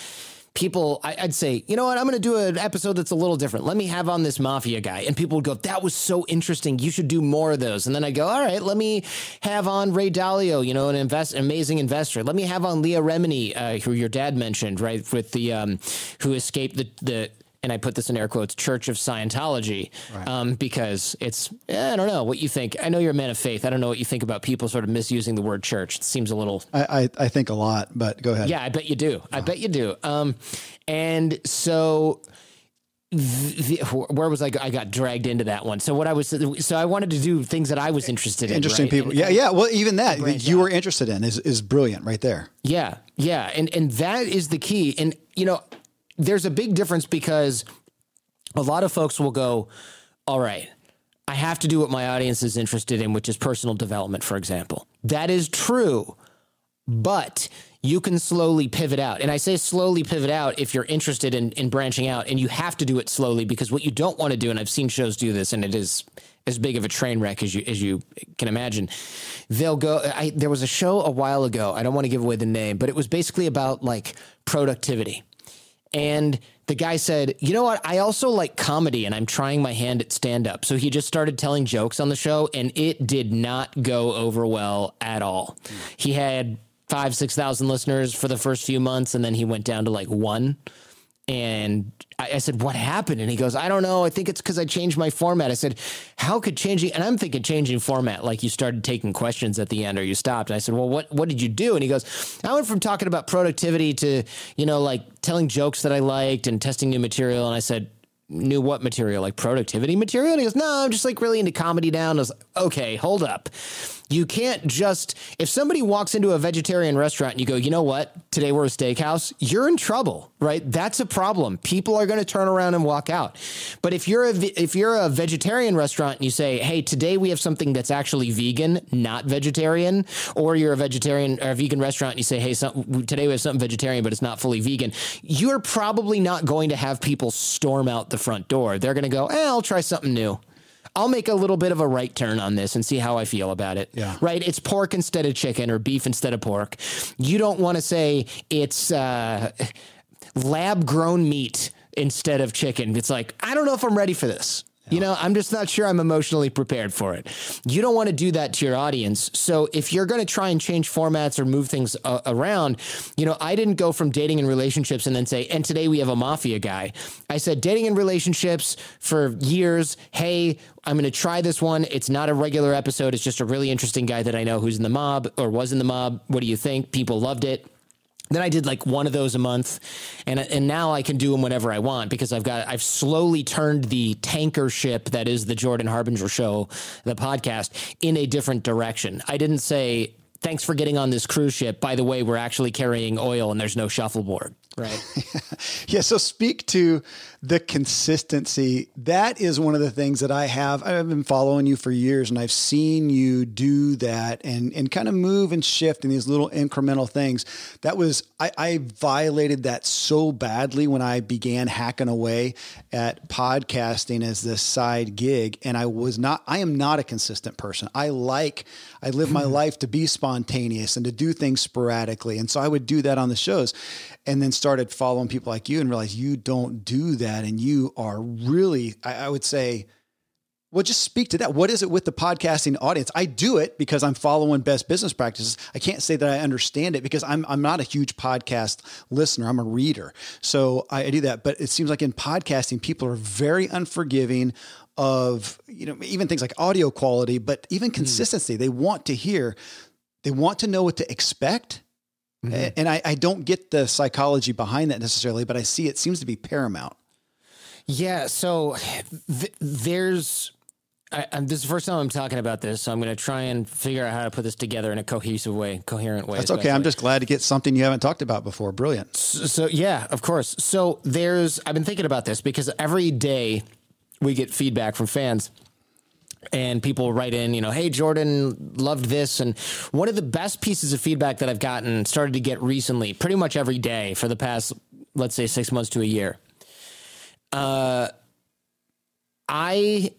people, I, I'd say, you know what, I'm going to do an episode that's a little different. Let me have on this mafia guy. And people would go, that was so interesting. You should do more of those. And then I go, all right, let me have on Ray Dalio, you know, an invest, amazing investor. Let me have on Leah Remini, uh, who your dad mentioned, right, with the, um, who escaped the, the, and I put this in air quotes, Church of Scientology, um, because it's, eh, I don't know what you think. I know you're a man of faith. I don't know what you think about people sort of misusing the word church. It seems a little I, I, I think a lot, but go ahead. yeah, I bet you do. I bet you do. Um, and so. The, where was I? go- I got dragged into that one. So what I was, so I wanted to do things that I was interested in. Interesting right? people. And- yeah, yeah. Well, even that that you out. were interested in is, is brilliant right there. Yeah, yeah, and and that is the key. And you know, there's a big difference because a lot of folks will go, "All right, I have to do what my audience is interested in, which is personal development, for example." That is true, but you can slowly pivot out. And I say slowly pivot out if you're interested in, in branching out, and you have to do it slowly because what you don't want to do, and I've seen shows do this, and it is as big of a train wreck as you as you can imagine. They'll go. I, there was a show a while ago. I don't want to give away the name, but it was basically about like productivity. And the guy said, You know what? I also like comedy and I'm trying my hand at stand up. So he just started telling jokes on the show and it did not go over well at all. He had five, 6,000 listeners for the first few months and then he went down to like one. And I, I said, What happened? And he goes, I don't know. I think it's because I changed my format. I said, How could changing, and I'm thinking changing format, like you started taking questions at the end or you stopped. And I said, Well, what, what did you do? And he goes, I went from talking about productivity to, you know, like telling jokes that I liked and testing new material. And I said, New what material? Like productivity material? And he goes, No, I'm just like really into comedy now. And I was like, Okay, hold up. You can't just, if somebody walks into a vegetarian restaurant and you go, you know what, today we're a steakhouse, you're in trouble, right? That's a problem. People are going to turn around and walk out. But if you're a, if you're a vegetarian restaurant and you say, hey, today we have something that's actually vegan, not vegetarian, or you're a vegetarian or a vegan restaurant and you say, hey, some, today we have something vegetarian, but it's not fully vegan, you're probably not going to have people storm out the front door. They're going to go, eh, I'll try something new. I'll make a little bit of a right turn on this and see how I feel about it. Yeah. Right? It's pork instead of chicken or beef instead of pork. You don't want to say it's uh, lab grown meat instead of chicken. It's like, I don't know if I'm ready for this. You know, I'm just not sure I'm emotionally prepared for it. You don't want to do that to your audience. So if you're going to try and change formats or move things uh, around, you know, I didn't go from dating and relationships and then say, and today we have a mafia guy. I said dating and relationships for years. Hey, I'm going to try this one. It's not a regular episode. It's just a really interesting guy that I know who's in the mob or was in the mob. What do you think? People loved it. Then I did like one of those a month, and and now I can do them whenever I want because I've got I've slowly turned the tanker ship that is the Jordan Harbinger Show, the podcast, in a different direction. I didn't say thanks for getting on this cruise ship. By the way, we're actually carrying oil and there's no shuffleboard. Right. Yeah. So speak to the consistency. That is one of the things that I have. I've been following you for years and I've seen you do that and, and kind of move and shift in these little incremental things. That was, I, I violated that so badly when I began hacking away at podcasting as this side gig. And I was not, I am not a consistent person. I like, I live my hmm. life to be spontaneous and to do things sporadically. And so I would do that on the shows and then started following people like you and realized you don't do that. And you are really, I, I would say, well, just speak to that. What is it with the podcasting audience? I do it because I'm following best business practices. I can't say that I understand it because I'm I'm not a huge podcast listener. I'm a reader, so I, I do that. But it seems like in podcasting, people are very unforgiving of you know even things like audio quality, but even hmm. consistency. They want to hear they want to know what to expect. Mm-hmm. And I, I don't get the psychology behind that necessarily, but I see it seems to be paramount. Yeah. So th- there's, I, this is the first time I'm talking about this, so I'm going to try and figure out how to put this together in a cohesive way, coherent way. That's especially. okay. I'm just glad to get something you haven't talked about before. Brilliant. So, so, yeah, of course. So there's, I've been thinking about this because every day we get feedback from fans and people write in, you know, hey, Jordan, loved this. And one of the best pieces of feedback that I've gotten started to get recently, pretty much every day for the past, let's say, six months to a year. Uh, I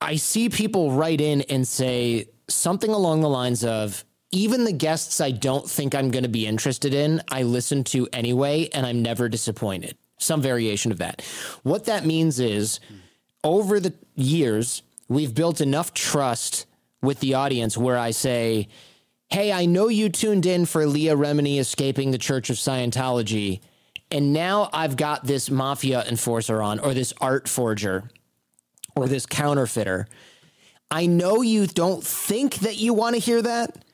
I see people write in and say something along the lines of, even the guests I don't think I'm going to be interested in, I listen to anyway, and I'm never disappointed. Some variation of that. What that means is, over the years, we've built enough trust with the audience where I say, Hey, I know you tuned in for Leah Remini escaping the Church of Scientology. And now I've got this mafia enforcer on, or this art forger, or this counterfeiter. I know you don't think that you want to hear that,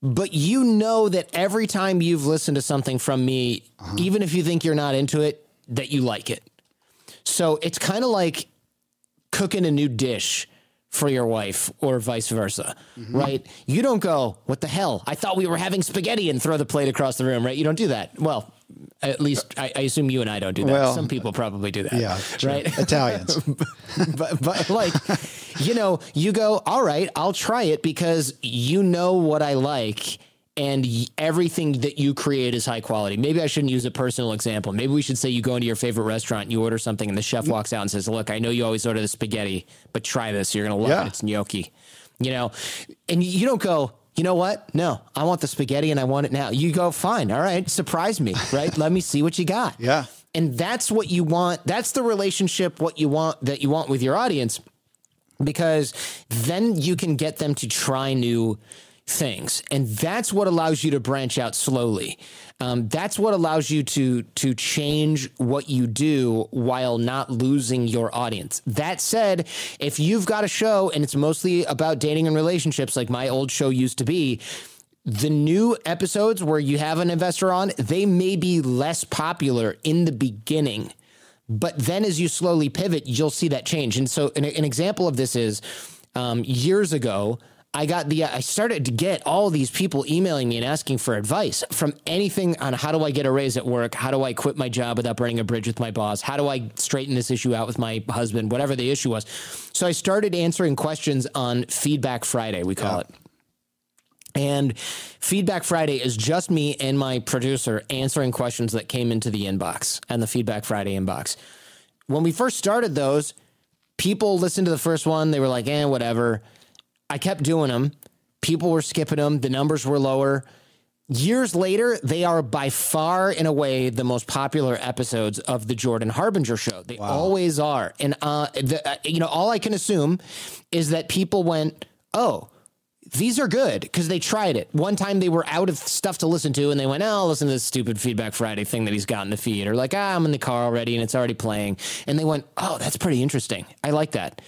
but you know that every time you've listened to something from me, uh-huh. even if you think you're not into it, that you like it. So it's kind of like cooking a new dish for your wife or vice versa, mm-hmm. right? You don't go, what the hell? I thought we were having spaghetti and throw the plate across the room, right? You don't do that. Well, at least I, I assume you and I don't do that. Well, Some people probably do that. Yeah, right. Italians, but, but like, you know, you go, all right, I'll try it because you know what I like and everything that you create is high quality. Maybe I shouldn't use a personal example. Maybe we should say you go into your favorite restaurant, you order something, and the chef walks out and says, "Look, I know you always order the spaghetti, but try this. You're gonna love yeah. it. It's gnocchi." You know, and you don't go. You know what? No, I want the spaghetti and I want it now. You go, fine. All right. Surprise me, right? Let me see what you got. Yeah. And that's what you want. That's the relationship, what you want that you want with your audience, because then you can get them to try new things. And that's what allows you to branch out slowly. Um, that's what allows you to to change what you do while not losing your audience. That said, if you've got a show and it's mostly about dating and relationships, like my old show used to be, the new episodes where you have an investor on, they may be less popular in the beginning. But then as you slowly pivot, you'll see that change. And so an, an example of this is um, years ago, I got the I started to get all these people emailing me and asking for advice from anything on how do I get a raise at work, how do I quit my job without burning a bridge with my boss, how do I straighten this issue out with my husband, whatever the issue was. So I started answering questions on Feedback Friday, we call yeah. it. And Feedback Friday is just me and my producer answering questions that came into the inbox and the Feedback Friday inbox. When we first started those, people listened to the first one, they were like, eh, whatever I kept doing them. People were skipping them. The numbers were lower. Years later, they are by far, in a way, the most popular episodes of the Jordan Harbinger show. They wow. always are. And, uh, the, uh, you know, all I can assume is that people went, oh, these are good because they tried it. One time they were out of stuff to listen to and they went, oh, I'll listen to this stupid Feedback Friday thing that he's got in the feed. Or like, ah, I'm in the car already and it's already playing. And they went, oh, that's pretty interesting. I like that.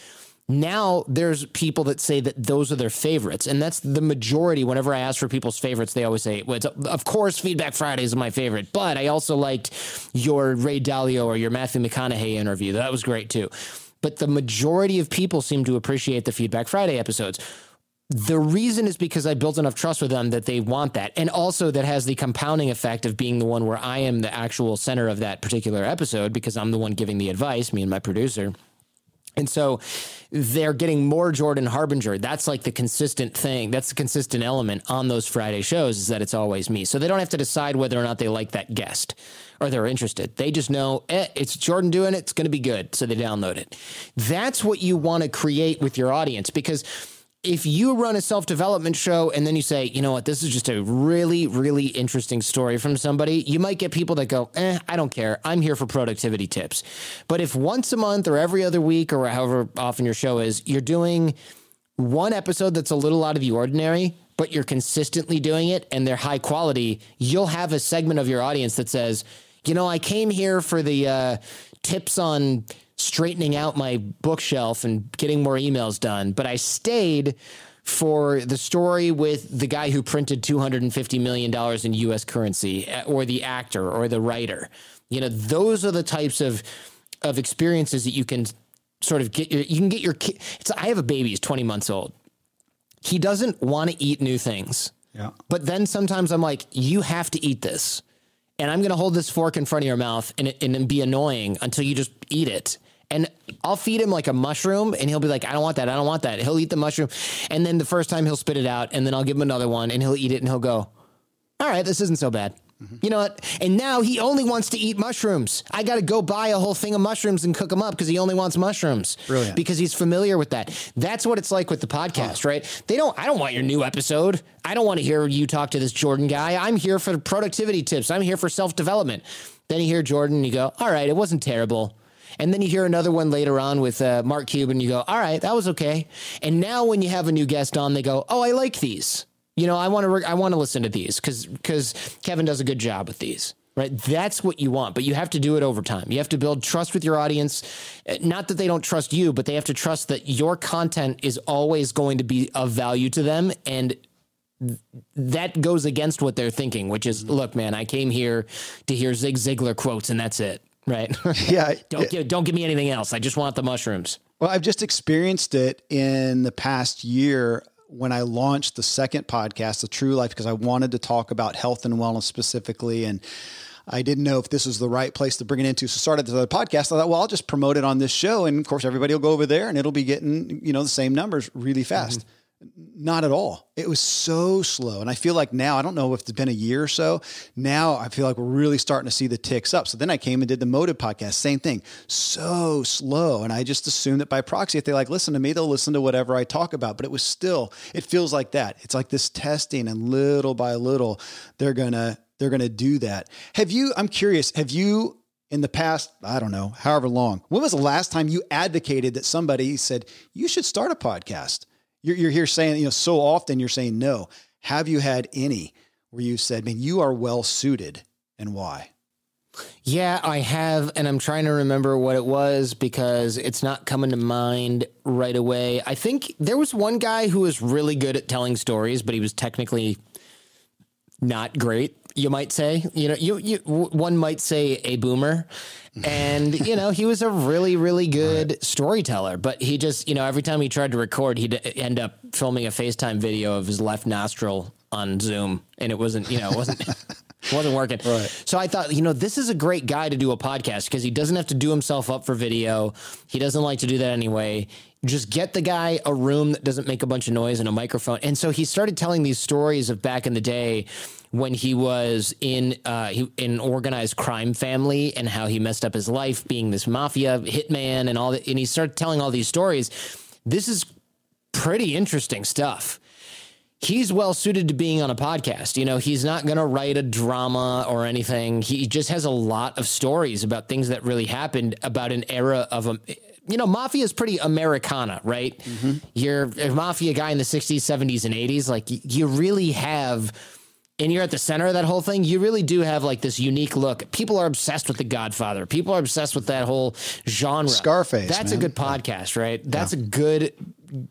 Now there's people that say that those are their favorites, and that's the majority. Whenever I ask for people's favorites, they always say, well, "Of course, Feedback Friday is my favorite, but I also liked your Ray Dalio or your Matthew McConaughey interview. That was great too." But the majority of people seem to appreciate the Feedback Friday episodes. The reason is because I built enough trust with them that they want that. And also that has the compounding effect of being the one where I am the actual center of that particular episode because I'm the one giving the advice, me and my producer. And so they're getting more Jordan Harbinger. That's like the consistent thing. That's the consistent element on those Friday shows is that it's always me. So they don't have to decide whether or not they like that guest or they're interested. They just know eh, it's Jordan doing it. It's going to be good. So they download it. That's what you want to create with your audience because if you run a self development show and then you say, you know what, this is just a really, really interesting story from somebody, you might get people that go, eh, I don't care. I'm here for productivity tips. But if once a month or every other week or however often your show is, you're doing one episode that's a little out of the ordinary, but you're consistently doing it and they're high quality, you'll have a segment of your audience that says, you know, I came here for the uh, tips on straightening out my bookshelf and getting more emails done, but I stayed for the story with the guy who printed $250 million in US currency uh, or the actor or the writer. You know, those are the types of of experiences that you can sort of get your, you can get your kid. It's, I have a baby, he's 20 months old. He doesn't want to eat new things. Yeah. But then sometimes I'm like, you have to eat this. And I'm going to hold this fork in front of your mouth and, and be annoying until you just eat it. And I'll feed him like a mushroom and he'll be like, I don't want that. I don't want that. He'll eat the mushroom. And then the first time he'll spit it out and then I'll give him another one and he'll eat it and he'll go, All right, this isn't so bad. Mm-hmm. You know what? And now he only wants to eat mushrooms. I got to go buy a whole thing of mushrooms and cook them up because he only wants mushrooms. Brilliant. Because he's familiar with that. That's what it's like with the podcast, oh. right? They don't. I don't want your new episode. I don't want to hear you talk to this Jordan guy. I'm here for productivity tips. I'm here for self development. Then you hear Jordan, and you go, "All right, it wasn't terrible." And then you hear another one later on with uh, Mark Cuban. You go, "All right, that was okay." And now when you have a new guest on, they go, "Oh, I like these." You know, I want to re- I want to listen to these because because Kevin does a good job with these. Right, that's what you want, but you have to do it over time. You have to build trust with your audience. Uh, not that they don't trust you, but they have to trust that your content is always going to be of value to them, and that goes against what they're thinking, which is, look, man, I came here to hear Zig Ziglar quotes, and that's it. Right? Yeah. don't give don't give me anything else. I just want the mushrooms. Well, I've just experienced it in the past year when I launched the second podcast, The True Life, because I wanted to talk about health and wellness specifically. And I didn't know if this was the right place to bring it into. So started this other podcast. I thought, well, I'll just promote it on this show. And of course, everybody will go over there and it'll be getting, you know, the same numbers really fast. Mm-hmm. Not at all. It was so slow. And I feel like now, I don't know if it's been a year or so. Now I feel like we're really starting to see the ticks up. So then I came and did the Motive podcast, same thing. So slow. And I just assumed that by proxy, if they like listen to me, they'll listen to whatever I talk about. But it was still, it feels like that. It's like this testing and little by little, they're gonna, they're gonna do that. Have you, I'm curious, have you in the past, I don't know, however long, when was the last time you advocated that somebody said, you should start a podcast? You're, you're here saying, you know, so often you're saying no. Have you had any where you said, man, you are well suited and why? Yeah, I have, and I'm trying to remember what it was because it's not coming to mind right away. I think there was one guy who was really good at telling stories, but he was technically not great you might say. You know, you, you one might say a boomer, and you know he was a really really good right. storyteller. But he just you know every time he tried to record, he'd end up filming a FaceTime video of his left nostril on Zoom, and it wasn't you know it wasn't. wasn't working. Right. So I thought, you know, this is a great guy to do a podcast because he doesn't have to do himself up for video. He doesn't like to do that anyway. Just get the guy a room that doesn't make a bunch of noise and a microphone. And so he started telling these stories of back in the day when he was in uh, he, in organized crime family and how he messed up his life being this mafia hitman and all that. And he started telling all these stories. This is pretty interesting stuff. He's well suited to being on a podcast. You know, he's not going to write a drama or anything. He just has a lot of stories about things that really happened about an era of a you know, mafia is pretty Americana, right? Mm-hmm. You're a mafia guy in the 60s, 70s, and 80s. Like, you really have and you're at the center of that whole thing, you really do have like this unique look. People are obsessed with The Godfather. People are obsessed with that whole genre. Scarface. That's man. a good podcast, right? That's yeah. a good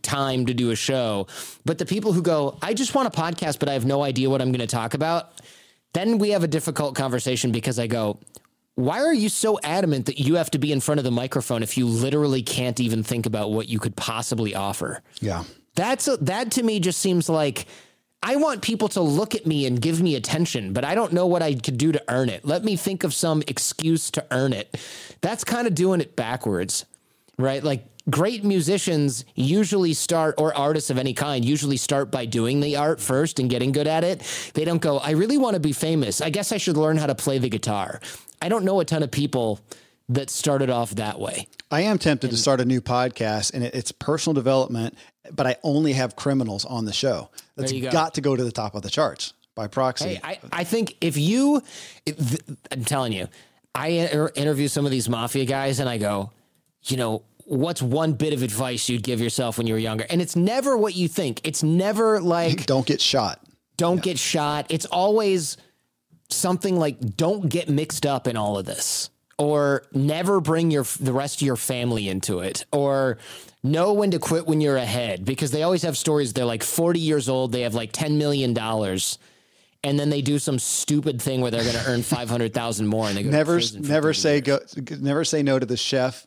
time to do a show. But the people who go, I just want a podcast, but I have no idea what I'm going to talk about, then we have a difficult conversation because I go, why are you so adamant that you have to be in front of the microphone if you literally can't even think about what you could possibly offer? Yeah. That's a, that to me just seems like I want people to look at me and give me attention, but I don't know what I could do to earn it. Let me think of some excuse to earn it. That's kind of doing it backwards, right? Like great musicians usually start, or artists of any kind, usually start by doing the art first and getting good at it. They don't go, I really want to be famous. I guess I should learn how to play the guitar. I don't know a ton of people that started off that way. I am tempted and, to start a new podcast, and it's personal development, but I only have criminals on the show. That's go. got to go to the top of the charts by proxy. Hey, I, I think if you, I'm telling you, I interview some of these mafia guys, and I go, you know, what's one bit of advice you'd give yourself when you were younger? And it's never what you think. It's never like don't get shot. Don't yeah. get shot. It's always something like don't get mixed up in all of this or never bring your the rest of your family into it or know when to quit when you're ahead because they always have stories they're like 40 years old they have like 10 million dollars and then they do some stupid thing where they're going to earn 500,000 more and they go Never, never say years. go. Never say no to the chef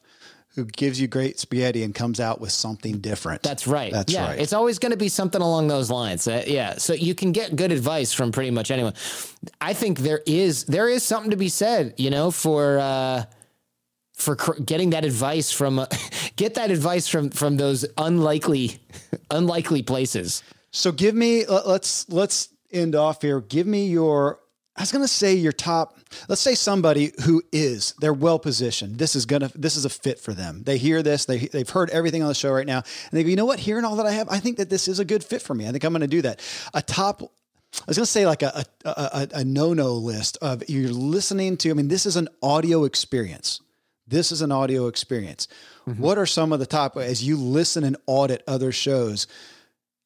who gives you great spaghetti and comes out with something different. That's right. That's yeah, right. It's always going to be something along those lines. Uh, yeah. So you can get good advice from pretty much anyone. I think there is there is something to be said, you know, for uh, for cr- getting that advice from uh, get that advice from from those unlikely unlikely places. So give me let- let's let's end off here. Give me your I was going to say your top let's say somebody who is they're well positioned. This is going to this is a fit for them. They hear this, they they've heard everything on the show right now and they go, "You know what? Hearing all that I have, I think that this is a good fit for me. I think I'm going to do that." A top I was going to say like a a, a, a no-no list of you're listening to I mean this is an audio experience. This is an audio experience. Mm-hmm. What are some of the top as you listen and audit other shows?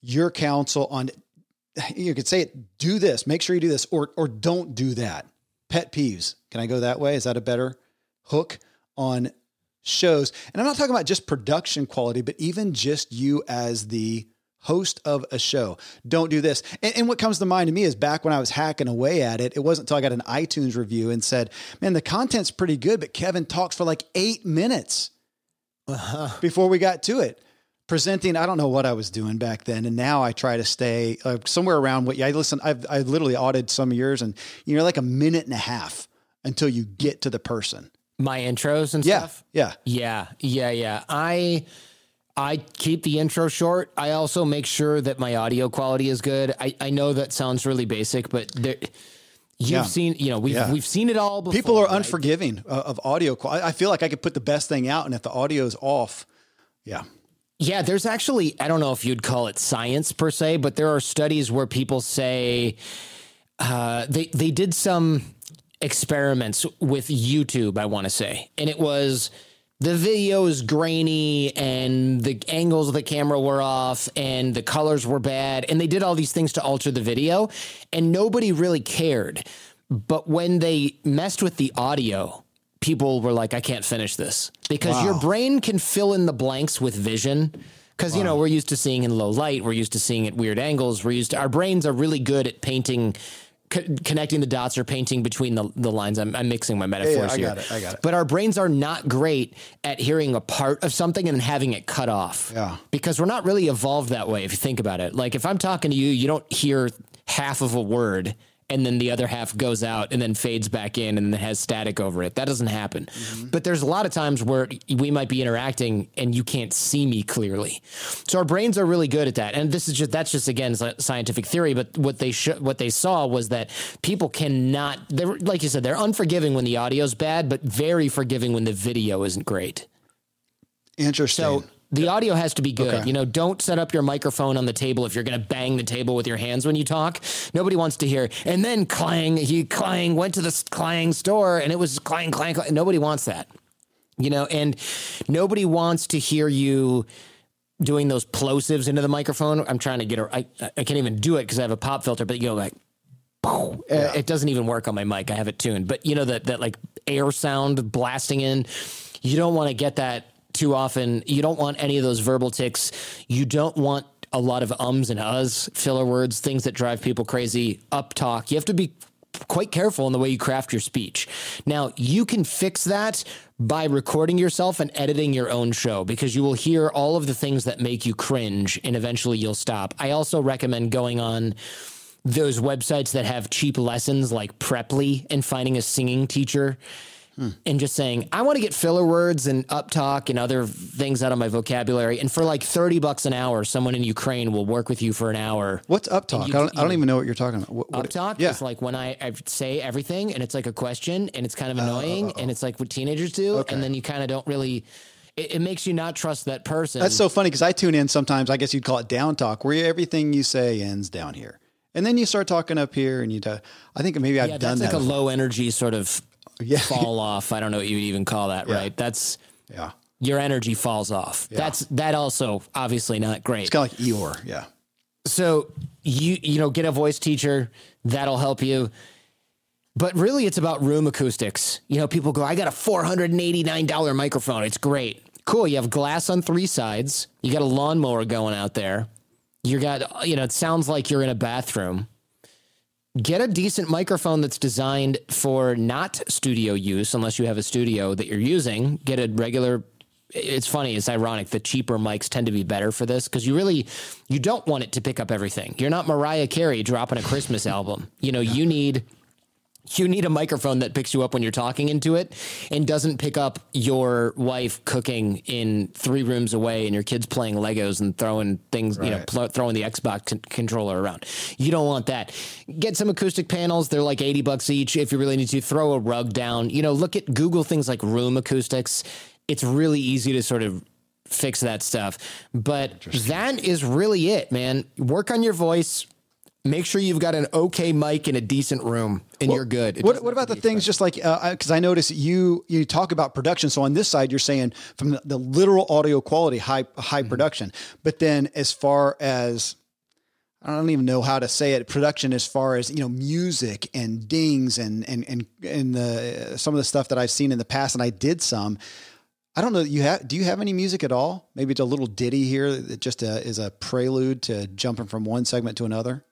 your counsel on you could say it do this make sure you do this or or don't do that pet peeves can i go that way is that a better hook on shows and i'm not talking about just production quality but even just you as the host of a show don't do this and, and what comes to mind to me is back when i was hacking away at it it wasn't until i got an itunes review and said man the content's pretty good but kevin talks for like eight minutes before we got to it. Presenting, I don't know what I was doing back then, and now I try to stay uh, somewhere around what. Yeah, I listen. I've I literally audited some of yours, and you're like a minute and a half until you get to the person. My intros and Yeah, stuff. yeah. Yeah, yeah, yeah. I I keep the intro short. I also make sure that my audio quality is good. I, I know that sounds really basic, but there you've Yeah. seen, you know, we've Yeah. we've seen it all before. People are right? unforgiving of audio. qual- I I feel like I could put the best thing out, and if the audio is off, yeah, Yeah, there's actually, I don't know if you'd call it science per se, but there are studies where people say uh, they they did some experiments with YouTube, I want to say, and it was the video is grainy and the angles of the camera were off and the colors were bad, and they did all these things to alter the video, and nobody really cared. But when they messed with the audio, people were like, I can't finish this because your brain can fill in the blanks with vision. Because, you know, we're used to seeing in low light, we're used to seeing at weird angles, we're used to, our brains are really good at painting, co- connecting the dots or painting between the, the lines. I'm, I'm mixing my metaphors I here. got it, I got it. But our brains are not great at hearing a part of something and having it cut off. Yeah. Because we're not really evolved that way if you think about it. Like if I'm talking to you, you don't hear half of a word and then the other half goes out and then fades back in and then has static over it. That doesn't happen. Mm-hmm. But there's a lot of times where we might be interacting and you can't see me clearly. So our brains are really good at that. And this is just that's just again scientific theory, but what they sh- what they saw was that people cannot they're like you said they're unforgiving when the audio's bad, but very forgiving when the video isn't great. interesting. So the audio has to be good. Okay. You know, don't set up your microphone on the table if you're going to bang the table with your hands when you talk. Nobody wants to hear. And then clang, he clang went to the clang store and it was clang, clang, clang. Nobody wants that. You know, and nobody wants to hear you doing those plosives into the microphone. I'm trying to get a, I, I can't even do it because I have a pop filter, but you know, like, uh, it doesn't even work on my mic. I have it tuned, but you know that that like air sound blasting in. You don't want to get that too often. You don't want any of those verbal ticks. You don't want a lot of ums and uhs, filler words, things that drive people crazy. Up talk. You have to be quite careful in the way you craft your speech. Now, you can fix that by recording yourself and editing your own show because you will hear all of the things that make you cringe and eventually you'll stop. I also recommend going on those websites that have cheap lessons like Preply and finding a singing teacher and just saying, I want to get filler words and uptalk and other things out of my vocabulary. And for like 30 bucks an hour, someone in Ukraine will work with you for an hour. What's up talk? you- I, don't, I don't even know what you're talking about. What, what- Uptalk yeah. is like when I, I say everything and it's like a question and it's kind of oh, oh, annoying oh, and it's like what teenagers do. And then you kind of don't really, it, it makes you not trust that person. That's so funny because I tune in sometimes. I guess you'd call it down talk, where everything you say ends down here, and then you start talking up here, and you. I think maybe I've yeah, done that's that. like a low energy sort of Yeah. fall off. I don't know what you would even call that, right? That's yeah, your energy falls off. That's that also obviously not great. it's kind of like Eeyore. Yeah, so you you know get a voice teacher that'll help you But really, it's about room acoustics. You know, people go, I got a $489 microphone. It's great. Cool. You have glass on three sides. You got a lawnmower going out there. You got, you know, it sounds like you're in a bathroom. Get a decent microphone that's designed for not studio use, unless you have a studio that you're using. Get a regular it's funny it's ironic the cheaper mics tend to be better for this because you really you don't want it to pick up everything you're not mariah carey dropping a christmas album you know you need you need a microphone that picks you up when you're talking into it and doesn't pick up your wife cooking in three rooms away and your kids playing Legos and throwing things, right. you know, pl- throwing the Xbox con- controller around. You don't want that. Get some acoustic panels. They're like 80 bucks each. If you really need to throw a rug down, you know, look at Google things like room acoustics it's really easy to sort of fix that stuff. But that is really it, man. Work on your voice. Make sure you've got an okay mic in a decent room, and well, you're good. It what, what about the things just like because uh, I notice you you talk about production. So on this side, you're saying from the, the literal audio quality, high high mm-hmm. production. But then as far as I don't even know how to say it. Production, as far as you know, music and dings and and and and the some of the stuff that I've seen in the past, and I did some. I don't know. You have? Do you have any music at all? Maybe it's a little ditty here that just a, uh, is a prelude to jumping from one segment to another.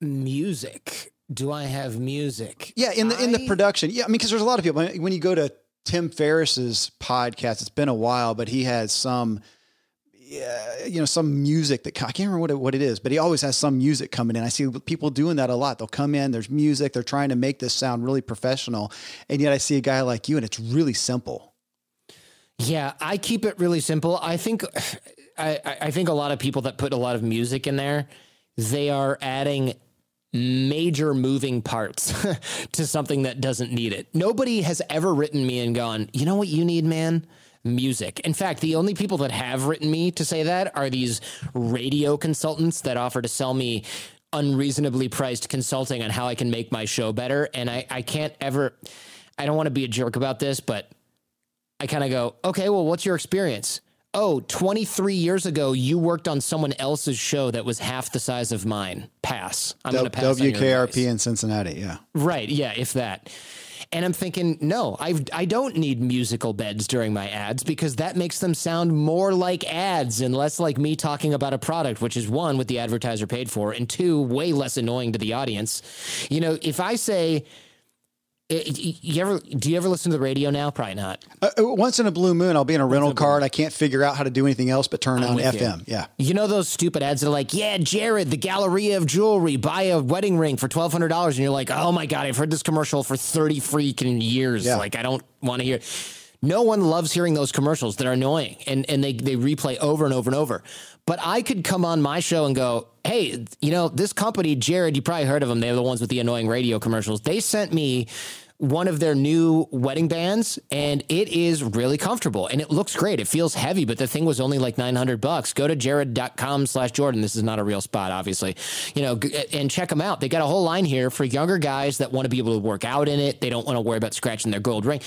Music. Do I have music? Yeah, in the I... in the production. Yeah, I mean, because there's a lot of people. When you go to Tim Ferriss's podcast, it's been a while, but he has some, yeah, you know, some music that I can't remember what it, what it is, but he always has some music coming in. I see people doing that a lot. They'll come in, there's music, they're trying to make this sound really professional, and yet I see a guy like you, and it's really simple yeah, I keep it really simple. I think I, I think a lot of people that put a lot of music in there, they are adding major moving parts to something that doesn't need it. Nobody has ever written me and gone, you know what you need, man? Music. In fact, the only people that have written me to say that are these radio consultants that offer to sell me unreasonably priced consulting on how I can make my show better. And I, I can't ever, I don't want to be a jerk about this, but I kind of go, okay, well, what's your experience? Oh, 23 years ago, you worked on someone else's show that was half the size of mine. Pass. I'm going to pass. WKRP in Cincinnati. Yeah. Right. Yeah. If that. And I'm thinking, no, I I don't need musical beds during my ads because that makes them sound more like ads and less like me talking about a product, which is one, what the advertiser paid for, and two, way less annoying to the audience. You know, if I say, you ever do you ever listen to the radio now? Probably not. Uh, uh once in a blue moon, I'll be in a once rental car and I can't figure out how to do anything else but turn I'm on FM. You. Yeah. You know those stupid ads that are like, "Yeah, Jared, the Galleria of Jewelry, buy a wedding ring for twelve hundred dollars," and you're like, "Oh my god, I've heard this commercial for thirty freaking years. Yeah. Like, I don't want to hear." No one loves hearing those commercials. They're annoying and, and they, they replay over and over and over. But I could come on my show and go, hey, you know, this company, Jared, you probably heard of them. They're the ones with the annoying radio commercials. They sent me one of their new wedding bands and it is really comfortable and it looks great. It feels heavy, but the thing was only like 900 bucks. Go to jared.com slash Jordan. This is not a real spot, obviously, you know, and check them out. They got a whole line here for younger guys that want to be able to work out in it. They don't want to worry about scratching their gold ring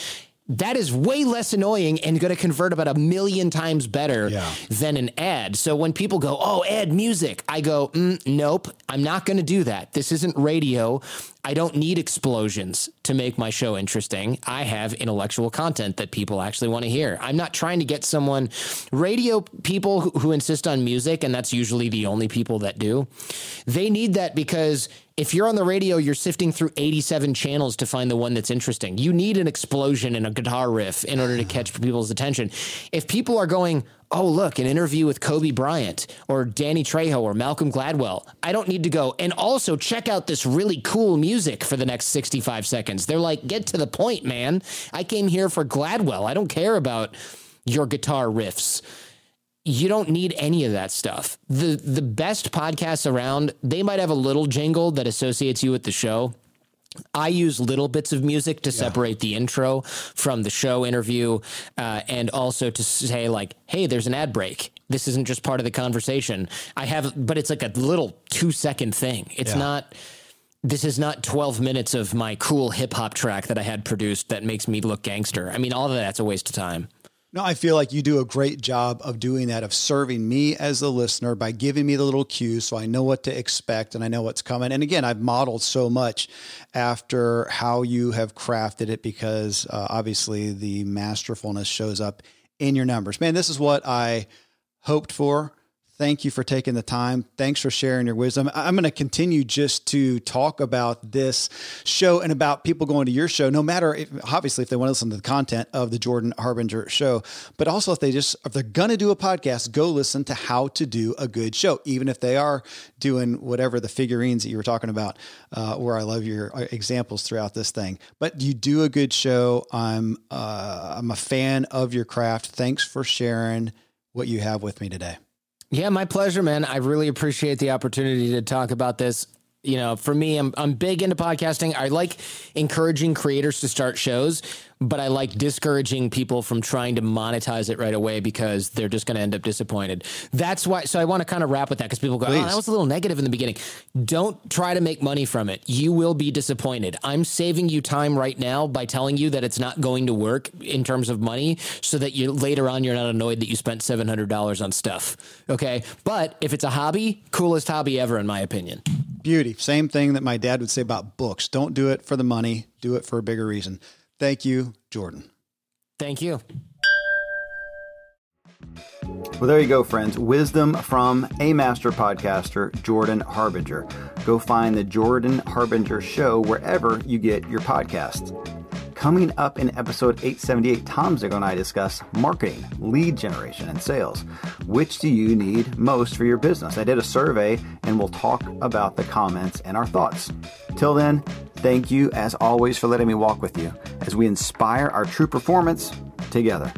that is way less annoying and going to convert about a million times better yeah. than an ad. So when people go, "Oh, ad music," I go, mm, "Nope, I'm not going to do that. This isn't radio. I don't need explosions to make my show interesting. I have intellectual content that people actually want to hear. I'm not trying to get someone radio people who, who insist on music and that's usually the only people that do. They need that because if you're on the radio, you're sifting through 87 channels to find the one that's interesting. You need an explosion and a guitar riff in order to catch people's attention. If people are going, oh, look, an interview with Kobe Bryant or Danny Trejo or Malcolm Gladwell, I don't need to go and also check out this really cool music for the next 65 seconds. They're like, get to the point, man. I came here for Gladwell. I don't care about your guitar riffs you don't need any of that stuff. The the best podcasts around, they might have a little jingle that associates you with the show. I use little bits of music to separate the intro from the show interview, uh, and also to say like, "Hey, there's an ad break. This isn't just part of the conversation." I have, but it's like a little two second thing. It's yeah. not. This is not 12 minutes of my cool hip hop track that I had produced that makes me look gangster. I mean, all of that's a waste of time. No, I feel like you do a great job of doing that, of serving me as the listener by giving me the little cues so I know what to expect and I know what's coming. And again, I've modeled so much after how you have crafted it because uh, obviously the masterfulness shows up in your numbers. Man, this is what I hoped for. Thank you for taking the time. Thanks for sharing your wisdom. I'm going to continue just to talk about this show and about people going to your show, no matter if, obviously if they want to listen to the content of the Jordan Harbinger show, but also if they just, if they're going to do a podcast, go listen to how to do a good show, even if they are doing whatever the figurines that you were talking about, uh, where I love your uh, examples throughout this thing. But you do a good show. I'm, uh, I'm a fan of your craft. Thanks for sharing what you have with me today. Yeah, my pleasure, man. I really appreciate the opportunity to talk about this. You know, for me, I'm I'm big into podcasting. I like encouraging creators to start shows, but I like discouraging people from trying to monetize it right away because they're just going to end up disappointed. That's why. So I want to kind of wrap with that because people go, Please. "Oh, that was a little negative in the beginning." Don't try to make money from it. You will be disappointed. I'm saving you time right now by telling you that it's not going to work in terms of money, so that you later on you're not annoyed that you spent seven hundred dollars on stuff. Okay, but if it's a hobby, coolest hobby ever in my opinion. Beauty. Same thing that my dad would say about books. Don't do it for the money. Do it for a bigger reason. Thank you, Jordan. Thank you. Well, there you go, friends. Wisdom from a master podcaster, Jordan Harbinger. Go find the Jordan Harbinger Show wherever you get your podcasts. Coming up in episode 878, Tom Ziglar and I discuss marketing, lead generation, and sales. Which do you need most for your business? I did a survey and we'll talk about the comments and our thoughts. Till then, thank you as always for letting me walk with you as we inspire our true performance together.